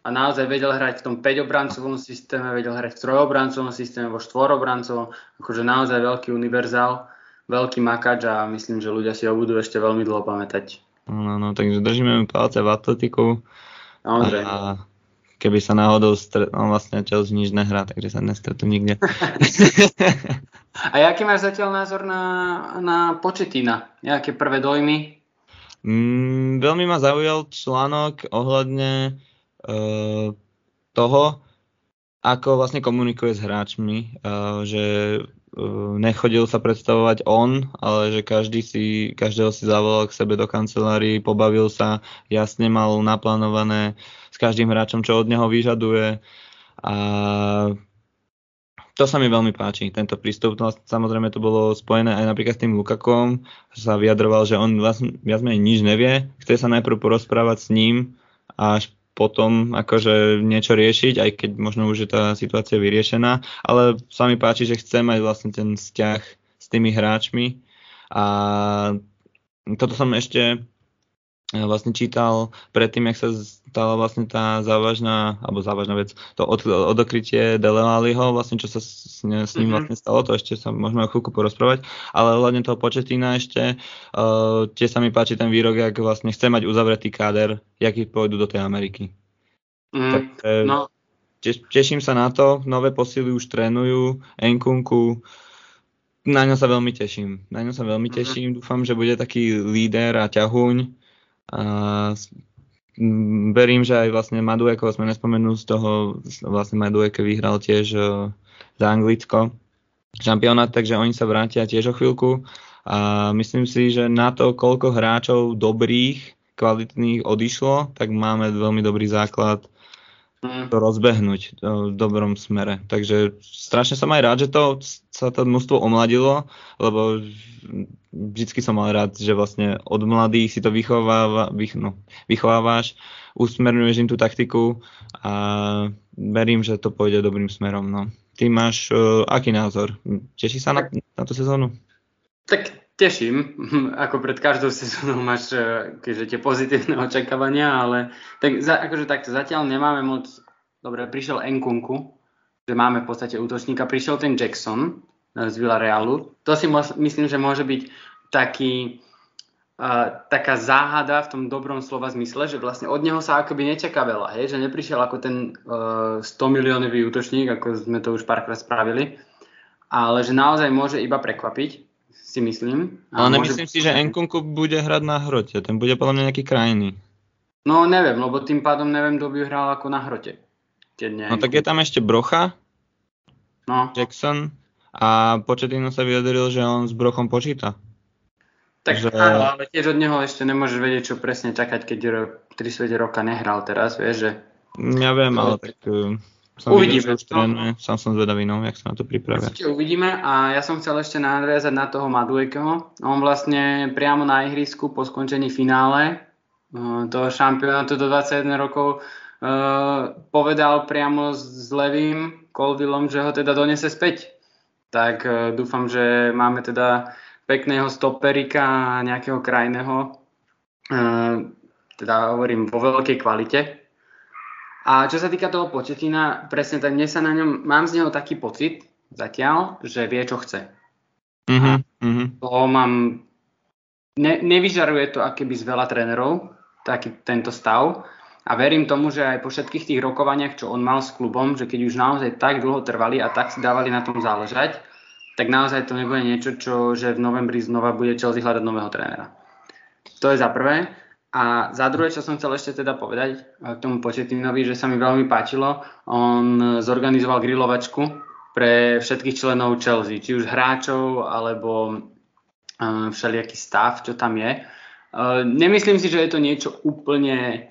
A naozaj vedel hrať v tom 5-obrancovom systéme, vedel hrať v 3-obrancovom systéme, vo 4-obrancovom, akože naozaj veľký univerzál, veľký makač a myslím, že ľudia si ho budú ešte veľmi dlho pamätať. No, no, takže držíme mu palce v atletiku. Samozrejme. A keby sa náhodou stret... on vlastne Chelsea nič nehrá, takže sa nestretú nikde. a aký máš zatiaľ názor na, na Početina? Nejaké prvé dojmy? Mm, veľmi ma zaujal článok ohľadne toho, ako vlastne komunikuje s hráčmi, uh, že uh, nechodil sa predstavovať on, ale že každý si, každého si zavolal k sebe do kancelárii, pobavil sa, jasne mal naplánované s každým hráčom, čo od neho vyžaduje a to sa mi veľmi páči, tento prístup. No, samozrejme to bolo spojené aj napríklad s tým Lukakom, sa vyjadroval, že on vlastne viac menej nič nevie, chce sa najprv porozprávať s ním a až potom akože niečo riešiť, aj keď možno už je tá situácia vyriešená, ale sa mi páči, že chce mať vlastne ten vzťah s tými hráčmi. A toto som ešte vlastne čítal predtým, jak sa stala vlastne tá závažná, alebo závažná vec, to od, odokrytie Dele Alliho, vlastne čo sa s, s ním mm-hmm. vlastne stalo, to ešte sa môžeme o chvíľku porozprávať, ale hľadne toho početína ešte, uh, tiež sa mi páči ten výrok, jak vlastne chce mať uzavretý káder, jaký pôjdu do tej Ameriky. Mm, tak, no. teš, teším sa na to, nové posily už trénujú, Enkunku, na ňo sa veľmi teším. Na ňo sa veľmi mm-hmm. teším, dúfam, že bude taký líder a ťahuň, a verím, že aj vlastne Madueko sme nespomenuli z toho, vlastne Madueke vyhral tiež e, za Anglicko šampionát, takže oni sa vrátia tiež o chvíľku. A myslím si, že na to, koľko hráčov dobrých, kvalitných odišlo, tak máme veľmi dobrý základ to rozbehnúť v dobrom smere. Takže strašne som aj rád, že to sa to mústvo omladilo, lebo vždycky som mal rád, že vlastne od mladých si to vychováva, vych, no, vychovávaš, usmerňuješ im tú taktiku a verím, že to pôjde dobrým smerom. No. Ty máš uh, aký názor? Teší sa na, na tú sezónu? Tak teším, ako pred každou sezónou máš e, keďže tie pozitívne očakávania, ale tak za, akože takto zatiaľ nemáme moc, dobre, prišiel Enkunku, že máme v podstate útočníka, prišiel ten Jackson e, z Villarealu, to si mo- myslím, že môže byť taký, uh, taká záhada v tom dobrom slova zmysle, že vlastne od neho sa akoby nečaká veľa, hej? že neprišiel ako ten uh, 100 miliónový útočník, ako sme to už párkrát spravili, ale že naozaj môže iba prekvapiť si myslím. Ale nemyslím si, že Enkunku bude hrať na hrote. Ten bude podľa mňa nejaký krajný. No neviem, lebo tým pádom neviem, kto by hral ako na hrote. no tak je tam ešte Brocha, no. Jackson a Početino sa vyjadril, že on s Brochom počíta. Tak že... áno, ale tiež od neho ešte nemôžeš vedieť, čo presne čakať, keď 3 svete roka nehral teraz, vieš, že... Ja viem, ale tak eh, som uvidíme. Videl, trénuje, sám som zvedavý, no, jak sa na to pripravia. Určite uvidíme a ja som chcel ešte nadviazať na toho Maduekeho. On vlastne priamo na ihrisku po skončení finále uh, toho šampionátu do 21 rokov uh, povedal priamo s Levým Colvillom, že ho teda donese späť. Tak uh, dúfam, že máme teda pekného stoperika a nejakého krajného, teda hovorím vo veľkej kvalite, a čo sa týka toho Početina, presne tak mne sa na ňom, mám z neho taký pocit zatiaľ, že vie, čo chce. Mm-hmm. To mám, ne, nevyžaruje to akéby z veľa trénerov, taký tento stav. A verím tomu, že aj po všetkých tých rokovaniach, čo on mal s klubom, že keď už naozaj tak dlho trvali a tak si dávali na tom záležať, tak naozaj to nebude niečo, čo že v novembri znova bude Chelsea hľadať nového trénera. To je za prvé. A za druhé, čo som chcel ešte teda povedať k tomu Početinovi, že sa mi veľmi páčilo, on zorganizoval grilovačku pre všetkých členov Chelsea, či už hráčov, alebo všelijaký stav, čo tam je. Nemyslím si, že je to niečo úplne,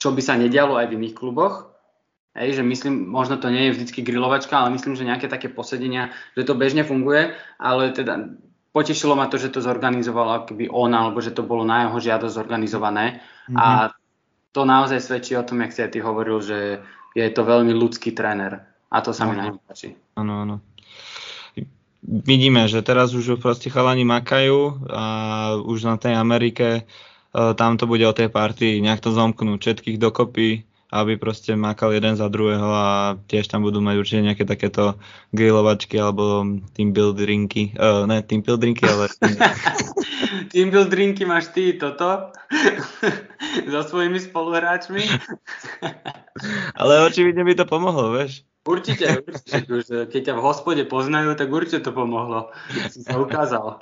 čo by sa nedialo aj v iných kluboch, Hej, že myslím, možno to nie je vždycky grilovačka, ale myslím, že nejaké také posedenia, že to bežne funguje, ale teda potešilo ma to, že to zorganizoval akoby on, alebo že to bolo na jeho žiadosť zorganizované. Mm-hmm. A to naozaj svedčí o tom, jak si aj ty hovoril, že je to veľmi ľudský tréner. A to sa mi najmä páči. Áno, áno. Vidíme, že teraz už proste chalani makajú a už na tej Amerike e, tam to bude o tej partii nejak to zomknúť, všetkých dokopy, aby proste makal jeden za druhého a tiež tam budú mať určite nejaké takéto grillovačky alebo team build drinky. Uh, ne, team build drinky, ale... team build drinky máš ty, toto? so svojimi spoluhráčmi? ale očividne by to pomohlo, vieš? Určite, určite. Už, keď ťa v hospode poznajú, tak určite to pomohlo. Si sa ukázal.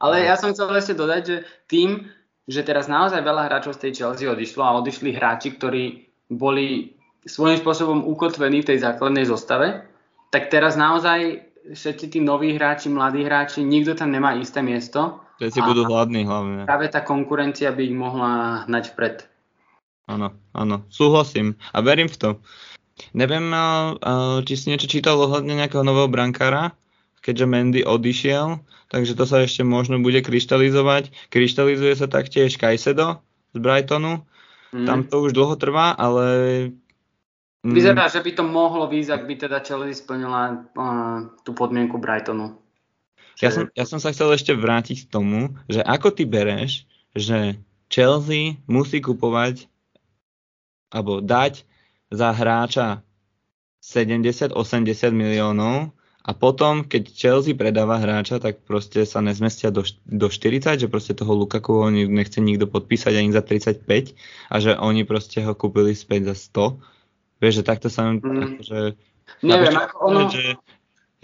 Ale ja som chcel ešte dodať, že tým, že teraz naozaj veľa hráčov z tej Chelsea odišlo a odišli hráči, ktorí boli svojím spôsobom ukotvení v tej základnej zostave, tak teraz naozaj všetci tí noví hráči, mladí hráči, nikto tam nemá isté miesto. Všetci budú hladní hlavne. Práve tá konkurencia by ich mohla hnať vpred. Áno, áno, súhlasím a verím v to. Neviem, či si niečo čítal ohľadne nejakého nového brankára, keďže Mendy odišiel, takže to sa ešte možno bude kryštalizovať. Kryštalizuje sa taktiež Kajsedo z Brightonu, Mm. Tam to už dlho trvá, ale... Mm. Vyzerá, že by to mohlo výjsť, ak by teda Chelsea splnila uh, tú podmienku Brightonu. Že... Ja, som, ja som sa chcel ešte vrátiť k tomu, že ako ty bereš, že Chelsea musí kupovať alebo dať za hráča 70-80 miliónov a potom, keď Chelsea predáva hráča, tak proste sa nezmestia do, do 40, že proste toho Lukaku oni nechce nikto podpísať ani za 35 a že oni proste ho kúpili späť za 100. Vieš, že takto sa... Mm. Že, Neviem, ako ono... Že,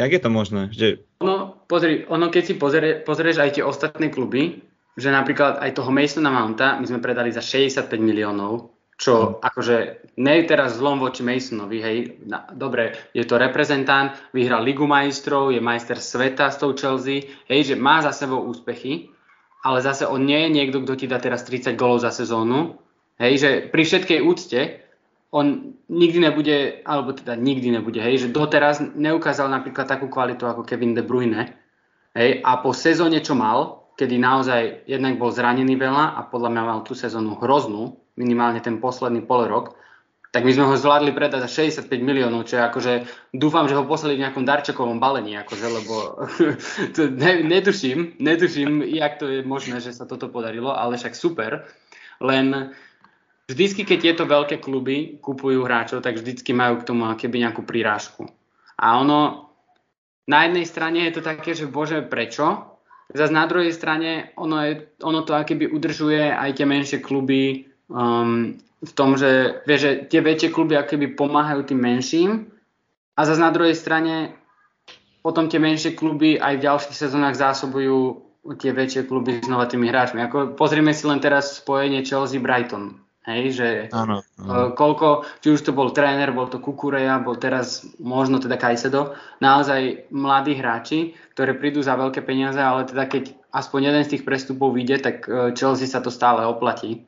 jak je to možné? Že... Ono, pozri, ono keď si pozrie, pozrieš aj tie ostatné kluby, že napríklad aj toho Masona Mounta my sme predali za 65 miliónov, čo akože je teraz zlom voči Masonovi, hej, na, dobre, je to reprezentant, vyhral Ligu majstrov, je majster sveta s tou Chelsea, hej, že má za sebou úspechy, ale zase on nie je niekto, kto ti dá teraz 30 golov za sezónu, hej, že pri všetkej úcte on nikdy nebude, alebo teda nikdy nebude, hej, že doteraz neukázal napríklad takú kvalitu ako Kevin De Bruyne, hej, a po sezóne, čo mal, kedy naozaj jednak bol zranený veľa a podľa mňa mal tú sezónu hroznú, minimálne ten posledný pol rok, tak my sme ho zvládli predať za 65 miliónov, čo je akože, dúfam, že ho poslali v nejakom darčekovom balení, akože, lebo to ne, netuším, netuším, jak to je možné, že sa toto podarilo, ale však super, len vždycky, keď tieto veľké kluby kupujú hráčov, tak vždycky majú k tomu keby nejakú prirážku. A ono, na jednej strane je to také, že bože, prečo? Zas na druhej strane ono, je, ono to akéby udržuje aj tie menšie kluby um, v tom, že, vie, že tie väčšie kluby akoby pomáhajú tým menším a zase na druhej strane potom tie menšie kluby aj v ďalších sezónach zásobujú tie väčšie kluby znova tými hráčmi. Ako, pozrieme si len teraz spojenie Chelsea-Brighton. Hej, že áno, áno. koľko, či už to bol tréner, bol to Kukureja, bol teraz možno teda Kajsedo, naozaj mladí hráči, ktoré prídu za veľké peniaze, ale teda keď aspoň jeden z tých prestupov vyjde, tak e, Chelsea sa to stále oplatí.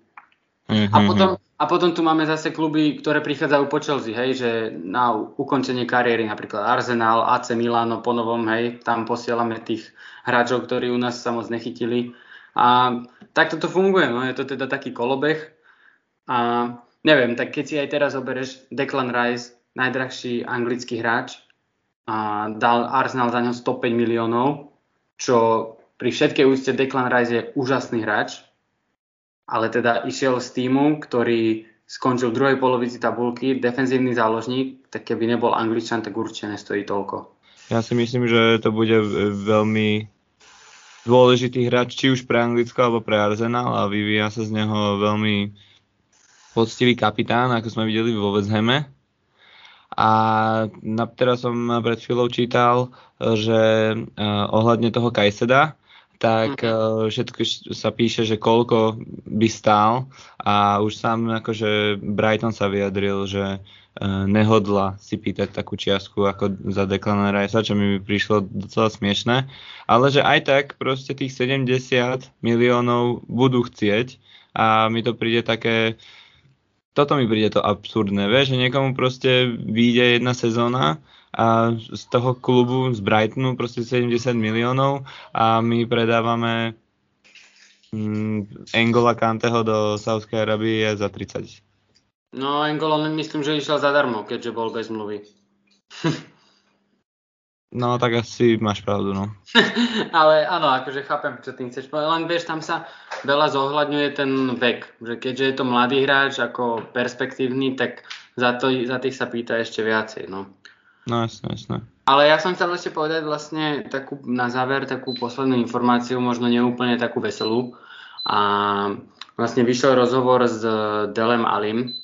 Mm-hmm. A, potom, a potom tu máme zase kluby, ktoré prichádzajú po Chelsea, hej, že na ukončenie kariéry, napríklad Arsenal, AC Milano po novom, hej, tam posielame tých hráčov, ktorí u nás sa moc nechytili. A takto to funguje, no, je to teda taký kolobeh. A neviem, tak keď si aj teraz obereš Declan Rice, najdrahší anglický hráč, a dal Arsenal za ňo 105 miliónov, čo pri všetkej úcte Declan Rice je úžasný hráč, ale teda išiel z týmu, ktorý skončil v druhej polovici tabulky, defenzívny záložník, tak keby nebol Angličan, tak určite nestojí toľko. Ja si myslím, že to bude veľmi dôležitý hráč, či už pre Anglicko alebo pre Arsenal a vyvíja sa z neho veľmi poctivý kapitán, ako sme videli vo West Hame. A na, teraz som pred chvíľou čítal, že uh, ohľadne toho Kajseda, tak uh-huh. všetko sa píše, že koľko by stál. A už sám akože Brighton sa vyjadril, že uh, nehodla si pýtať takú čiastku ako za Declan Rice, čo mi prišlo docela smiešné, ale že aj tak proste tých 70 miliónov budú chcieť. A mi to príde také toto mi príde to absurdné, vieš, že niekomu proste vyjde jedna sezóna a z toho klubu, z Brightonu proste 70 miliónov a my predávame mm, Engola Kanteho do Saudskej Arábie za 30. No, Engolo myslím, že išiel zadarmo, keďže bol bez mluvy. no, tak asi máš pravdu, no. Ale áno, akože chápem, čo tým chceš povedať. Len vieš, tam sa veľa zohľadňuje ten vek. Že keďže je to mladý hráč, ako perspektívny, tak za, to, za tých sa pýta ešte viacej, no. No, jasné, jasné. Ale ja som chcel ešte povedať vlastne takú, na záver takú poslednú informáciu, možno neúplne takú veselú. A vlastne vyšiel rozhovor s Delem Alim,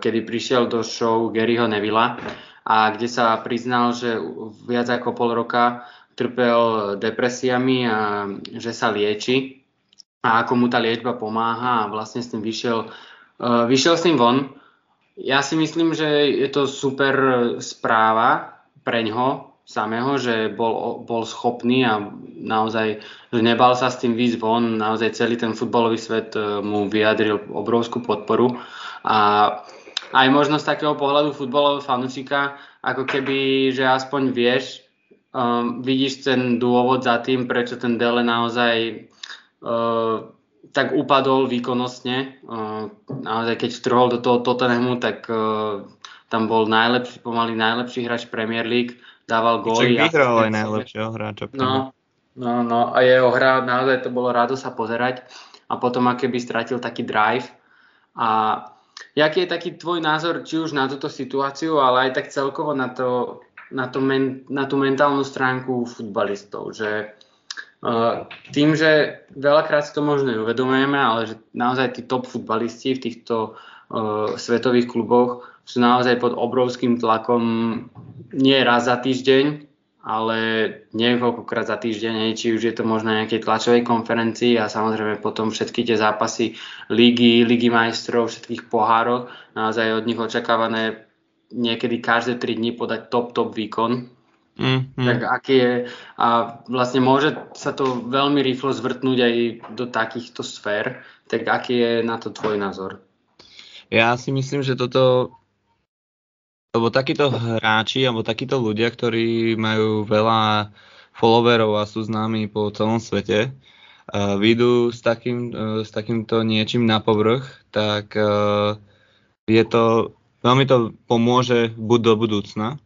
kedy prišiel do show Garyho Nevilla a kde sa priznal, že viac ako pol roka trpel depresiami a že sa lieči a ako mu tá liečba pomáha a vlastne s tým vyšiel, vyšiel s tým von. Ja si myslím, že je to super správa pre ňoho samého, že bol, bol schopný a naozaj, že nebal sa s tým výjsť von, naozaj celý ten futbalový svet e, mu vyjadril obrovskú podporu. A aj možno z takého pohľadu futbalového fanúšika, ako keby, že aspoň vieš, um, vidíš ten dôvod za tým, prečo ten Dele naozaj uh, tak upadol výkonnostne. Naozaj, keď vtrhol do toho Tottenhamu, tak uh, tam bol najlepší, pomaly najlepší hráč Premier League, dával góly. Čiže vyhral aj najlepšieho hráča. No, no, no a jeho hra, naozaj to bolo rado sa pozerať. A potom, aké by stratil taký drive. A Jaký je taký tvoj názor, či už na túto situáciu, ale aj tak celkovo na, to, na, to men, na tú mentálnu stránku futbalistov, že tým, že veľakrát si to možno uvedomujeme, ale že naozaj tí top futbalisti v týchto uh, svetových kluboch sú naozaj pod obrovským tlakom nie raz za týždeň, ale niekoľkokrát za týždeň, či už je to možno nejakej tlačovej konferencii a samozrejme potom všetky tie zápasy ligy, ligy majstrov, všetkých pohárov, naozaj od nich očakávané niekedy každé 3 dní podať top, top výkon. Mm, mm. Tak aký je, a vlastne môže sa to veľmi rýchlo zvrtnúť aj do takýchto sfér, tak aký je na to tvoj názor? Ja si myslím, že toto lebo takíto hráči, alebo takíto ľudia, ktorí majú veľa followerov a sú známi po celom svete, uh, vyjdú s, takým, uh, s takýmto niečím na povrch, tak uh, je to, veľmi to pomôže buď do budúcna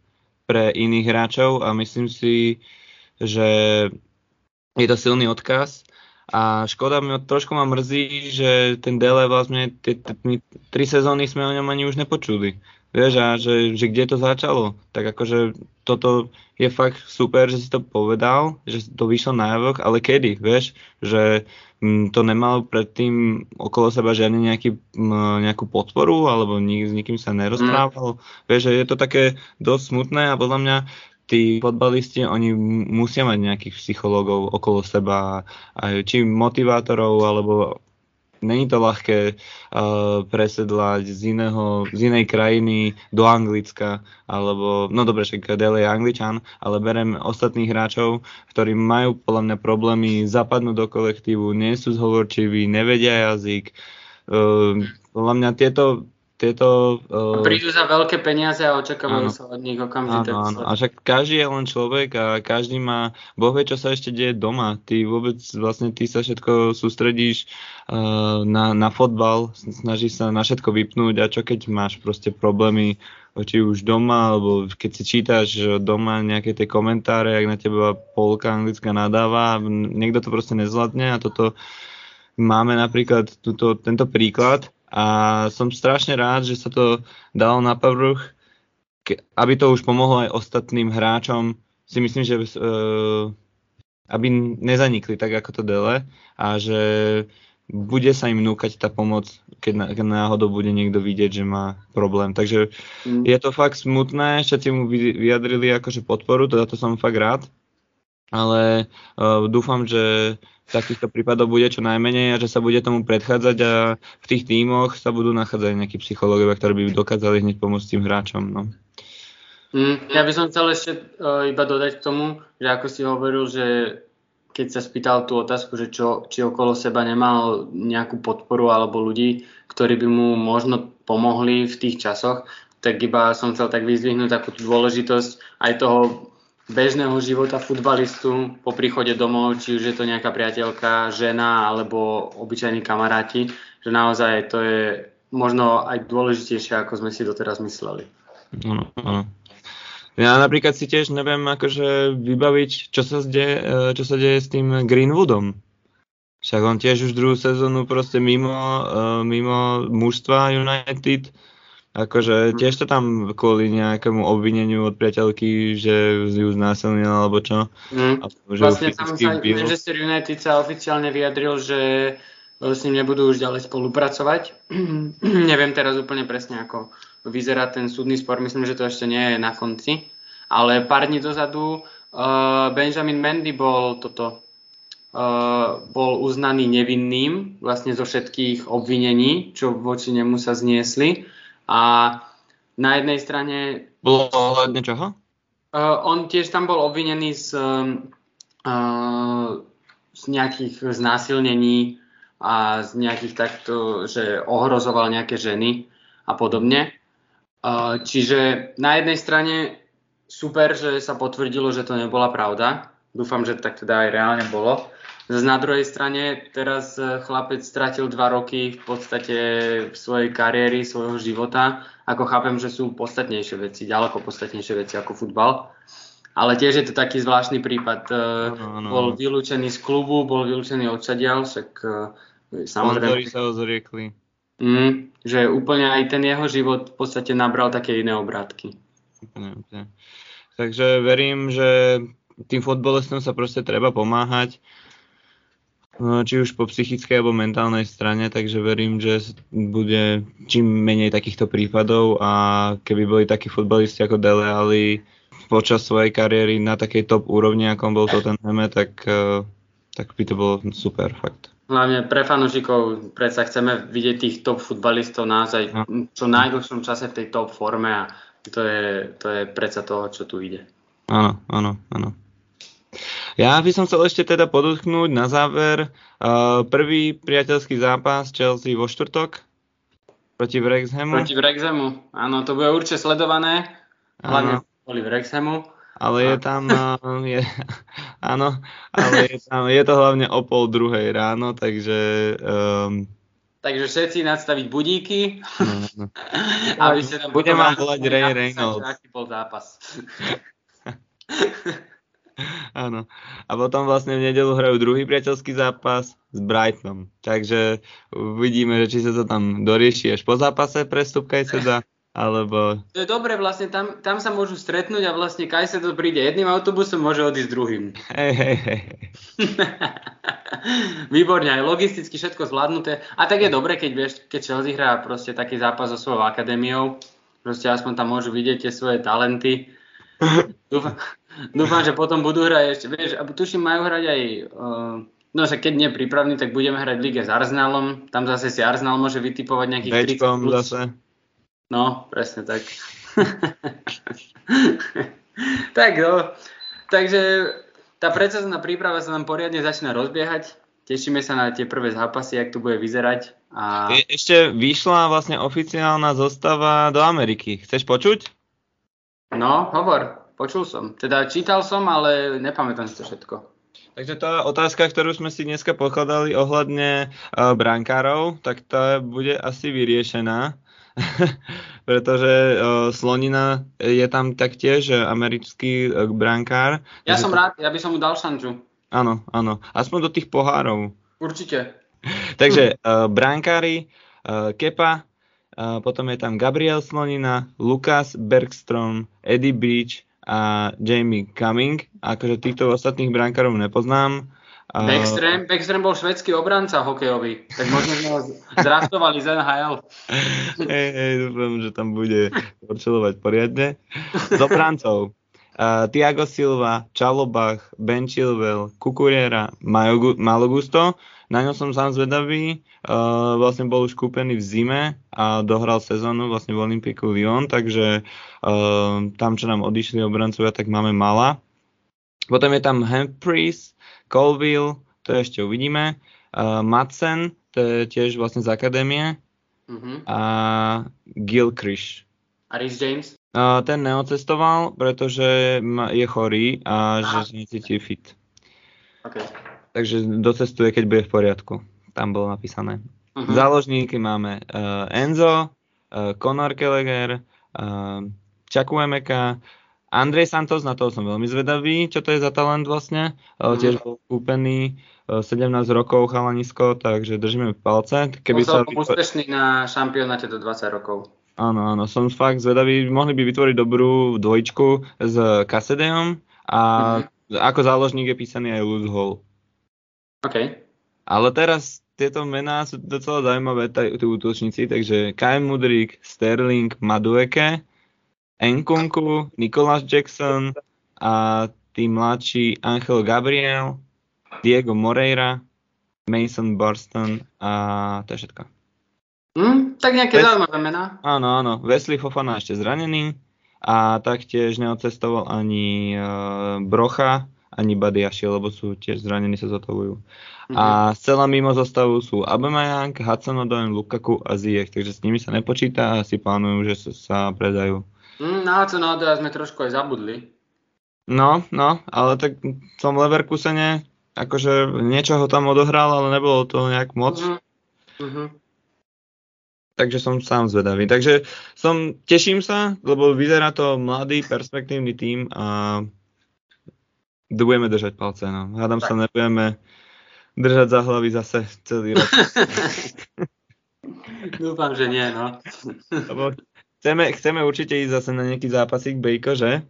pre iných hráčov a myslím si, že je to silný odkaz a škoda mi, trošku ma mrzí, že ten Dele vlastne, tie, tri sezóny sme o ňom ani už nepočuli. Vieš, a že, že kde to začalo? Tak akože toto je fakt super, že si to povedal, že to vyšlo na javok, ale kedy, vieš? Že to nemal predtým okolo seba žiadny nejaký, m, nejakú podporu, alebo nik, s nikým sa nerozprával. Mm. Vieš, že je to také dosť smutné a podľa mňa tí fotbalisti, oni musia mať nejakých psychológov okolo seba, či motivátorov, alebo není to ľahké uh, presedlať z, iného, z inej krajiny do Anglicka, alebo, no dobre, však Dele je Angličan, ale berem ostatných hráčov, ktorí majú podľa mňa problémy zapadnúť do kolektívu, nie sú zhovorčiví, nevedia jazyk. Uh, podľa mňa tieto tieto... Uh, prídu za veľké peniaze a očakávajú sa od nich okamžite. Áno, áno. A však každý je len človek a každý má... Boh vie, čo sa ešte deje doma. Ty vôbec vlastne ty sa všetko sústredíš uh, na, na fotbal, snažíš sa na všetko vypnúť a čo keď máš proste problémy či už doma, alebo keď si čítaš doma nejaké tie komentáre, ak na teba polka anglická nadáva, niekto to proste nezvládne a toto máme napríklad tuto, tento príklad, a som strašne rád, že sa to dalo na povrch, aby to už pomohlo aj ostatným hráčom. Si myslím, že uh, aby nezanikli tak ako to Dele a že bude sa im núkať tá pomoc, keď, keď náhodou bude niekto vidieť, že má problém. Takže mm. je to fakt smutné, všetci mu vyjadrili akože podporu, teda to som fakt rád, ale uh, dúfam, že takýchto prípadov bude čo najmenej a že sa bude tomu predchádzať a v tých tímoch sa budú nachádzať nejakí psychológovia, ktorí by dokázali hneď pomôcť tým hráčom. No. Mm, ja by som chcel ešte uh, iba dodať k tomu, že ako si hovoril, že keď sa spýtal tú otázku, že čo, či okolo seba nemal nejakú podporu alebo ľudí, ktorí by mu možno pomohli v tých časoch, tak iba som chcel tak vyzvihnúť takú dôležitosť aj toho bežného života futbalistu po príchode domov, či už je to nejaká priateľka, žena alebo obyčajní kamaráti, že naozaj to je možno aj dôležitejšie, ako sme si doteraz mysleli. Ja napríklad si tiež neviem akože vybaviť, čo sa, deje, čo sa deje s tým Greenwoodom. Však on tiež už druhú sezónu proste mimo, eh, mimo mužstva United, akože tiež to tam kvôli nejakému obvineniu od priateľky, že ju znásilnil alebo čo. Mm. A že vlastne tam sa Manchester United sa oficiálne vyjadril, že s ním nebudú už ďalej spolupracovať. Neviem teraz úplne presne, ako vyzerá ten súdny spor, myslím, že to ešte nie je na konci. Ale pár dní dozadu uh, Benjamin Mendy bol toto uh, bol uznaný nevinným vlastne zo všetkých obvinení, čo voči nemu sa zniesli. A na jednej strane... Bolo ohľadne čoho? Uh, on tiež tam bol obvinený z, uh, z nejakých znásilnení a z nejakých takto, že ohrozoval nejaké ženy a podobne. Čiže na jednej strane super, že sa potvrdilo, že to nebola pravda. Dúfam, že tak teda aj reálne bolo. Na druhej strane teraz e, chlapec stratil dva roky v podstate v svojej kariéry, svojho života. Ako chápem, že sú podstatnejšie veci, ďaleko podstatnejšie veci ako futbal. Ale tiež je to taký zvláštny prípad. No, no, Bol vylúčený z klubu, bol vylúčený od však e, samozrejme... sa ozriekli. Mm, že úplne aj ten jeho život v podstate nabral také iné obrátky. Úplne, úplne. Takže verím, že tým fotbalistom sa proste treba pomáhať, či už po psychickej alebo mentálnej strane, takže verím, že bude čím menej takýchto prípadov a keby boli takí futbalisti ako Dele Alli počas svojej kariéry na takej top úrovni, ako bol to ten tak, eh, tak by to bolo super, fakt. Hlavne pre fanúšikov predsa chceme vidieť tých top futbalistov naozaj no. čo najdlhšom čase v tej top forme a to je, to je predsa to, čo tu ide. Áno, áno, áno. Ja by som chcel ešte teda podotknúť na záver uh, prvý priateľský zápas Chelsea vo štvrtok proti Wrexhamu. Proti Wrexhamu, áno, to bude určite sledované, hlavne boli Wrexhamu. Ale je tam, je, áno, ale je, tam, je to hlavne o pol druhej ráno, takže... Um, takže všetci nadstaviť budíky. No, no. aby ste tam Budem vám volať Ray Reynolds. Zápas. Áno. A potom vlastne v nedelu hrajú druhý priateľský zápas s Brightonom. Takže uvidíme, že či sa to tam dorieši až po zápase prestup Kajseda alebo... To je dobre, vlastne tam, tam sa môžu stretnúť a vlastne to príde jedným autobusom, môže odísť druhým. Hej, hej, hej. Výborne, aj logisticky všetko zvládnuté. A tak je dobre, keď vieš, keď Chelsea hrá proste taký zápas so svojou akadémiou, proste aspoň tam môžu vidieť tie svoje talenty. Dúfam, dúfam že potom budú hrať ešte, vieš, a tuším, majú hrať aj, uh, no že keď nie pripravní, tak budeme hrať lige s Arsenalom, tam zase si Arsenal môže vytipovať nejakých 30 plus. zase. No, presne tak. tak no, takže tá predsazná príprava sa nám poriadne začína rozbiehať. Tešíme sa na tie prvé zápasy, jak to bude vyzerať. A... Ešte vyšla vlastne oficiálna zostava do Ameriky. Chceš počuť? No, hovor, počul som. Teda čítal som, ale nepamätám si to všetko. Takže tá otázka, ktorú sme si dneska pokladali ohľadne uh, brankárov, tak tá bude asi vyriešená. pretože uh, Slonina je tam taktiež americký uh, brankár. Ja som to... rád, ja by som mu dal šanču. Áno, áno, aspoň do tých pohárov. Určite. Takže uh, brankári, uh, Kepa, uh, potom je tam Gabriel Slonina, Lukas Bergstrom, Eddie Beach a Jamie Cumming. Akože týchto ostatných brankárov nepoznám. Backstream, Backstream bol švedský obranca hokejový, tak možno sme ho zrastovali z NHL. Hej, hej, dúfam, že tam bude porčelovať poriadne. Do Francov. Uh, Tiago Silva, Čalobach, Ben Chilwell, Kukuriera, Malogusto. Na ňom som sám zvedavý. Uh, vlastne bol už kúpený v zime a dohral sezónu vlastne v Olympiku Lyon, takže uh, tam, čo nám odišli obrancovia, tak máme Mala Potom je tam Humphries, Colville, to ešte uvidíme. Uh, Madsen, to je tiež vlastne z akadémie. Uh-huh. A Gilchrist. A Rhys James? Ten neocestoval, pretože je chorý a že necíti fit. Okay. Takže docestuje, keď bude v poriadku. Tam bolo napísané. Uh-huh. Záložníky máme uh, Enzo, uh, Conor Gallagher, uh, Čakuemeka, Andrej Santos, na toho som veľmi zvedavý, čo to je za talent vlastne. Uh, tiež bol kúpený uh, 17 rokov chalanisko, takže držíme palce. Keby sa vytvo- úspešný na šampionáte do 20 rokov. Áno, áno, som fakt zvedavý. Mohli by vytvoriť dobrú dvojčku s Kasedejom a uh-huh. ako záložník je písaný aj Luz Hall. OK. Ale teraz tieto mená sú docela zaujímavé, tí útočníci, takže Kai Mudrik, Sterling, Madueke, Nkunku, Nicholas Jackson a tí mladší Angel Gabriel, Diego Moreira, Mason Burston a to je všetko. Mm, tak nejaké Ves- zaujímavé mená. Áno, áno. Wesley Fofana ešte zranený a taktiež neodcestoval ani uh, Brocha, ani Badiaši, lebo sú tiež zranení, sa zotavujú. Mm-hmm. A celá mimo zostavu sú Aubameyang, Hudson Lukaku a Ziyech, takže s nimi sa nepočíta a si plánujú, že sa predajú. Mm, na Hudson sme trošku aj zabudli. No, no, ale tak v tom Leverkusene akože niečo ho tam odohral, ale nebolo to nejak moc. Mm-hmm. Takže som sám zvedavý. Takže som, teším sa, lebo vyzerá to mladý, perspektívny tím a budeme držať palce, no. Hádam tak. sa nebudeme držať za hlavy zase celý rok. Dúfam, že nie, no. Lebo chceme, chceme určite ísť zase na nejaký zápasík Bejko, že?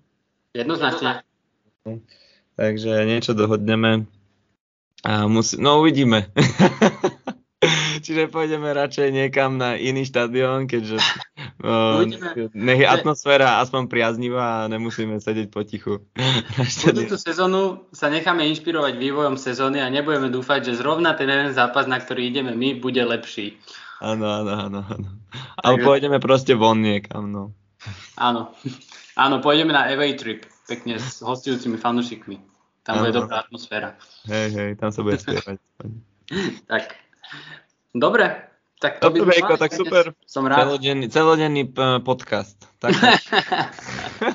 Jednoznačne. Takže niečo dohodneme. A musí, no uvidíme. Čiže pôjdeme radšej niekam na iný štadión, keďže uh, nech je atmosféra aspoň priaznivá a nemusíme sedieť potichu. Budúcu sezónu sa necháme inšpirovať vývojom sezóny a nebudeme dúfať, že zrovna ten jeden zápas, na ktorý ideme my, bude lepší. Áno, áno, áno. áno. Ale pôjdeme proste von niekam, no. Áno. Áno, pôjdeme na away trip, pekne s hostujúcimi fanúšikmi. Tam ano. bude dobrá atmosféra. Hej, hej, tam sa bude spievať. tak, Dobre, tak to Dobre, by tak super. Som rád. Celodenný, celodenný podcast. Tak.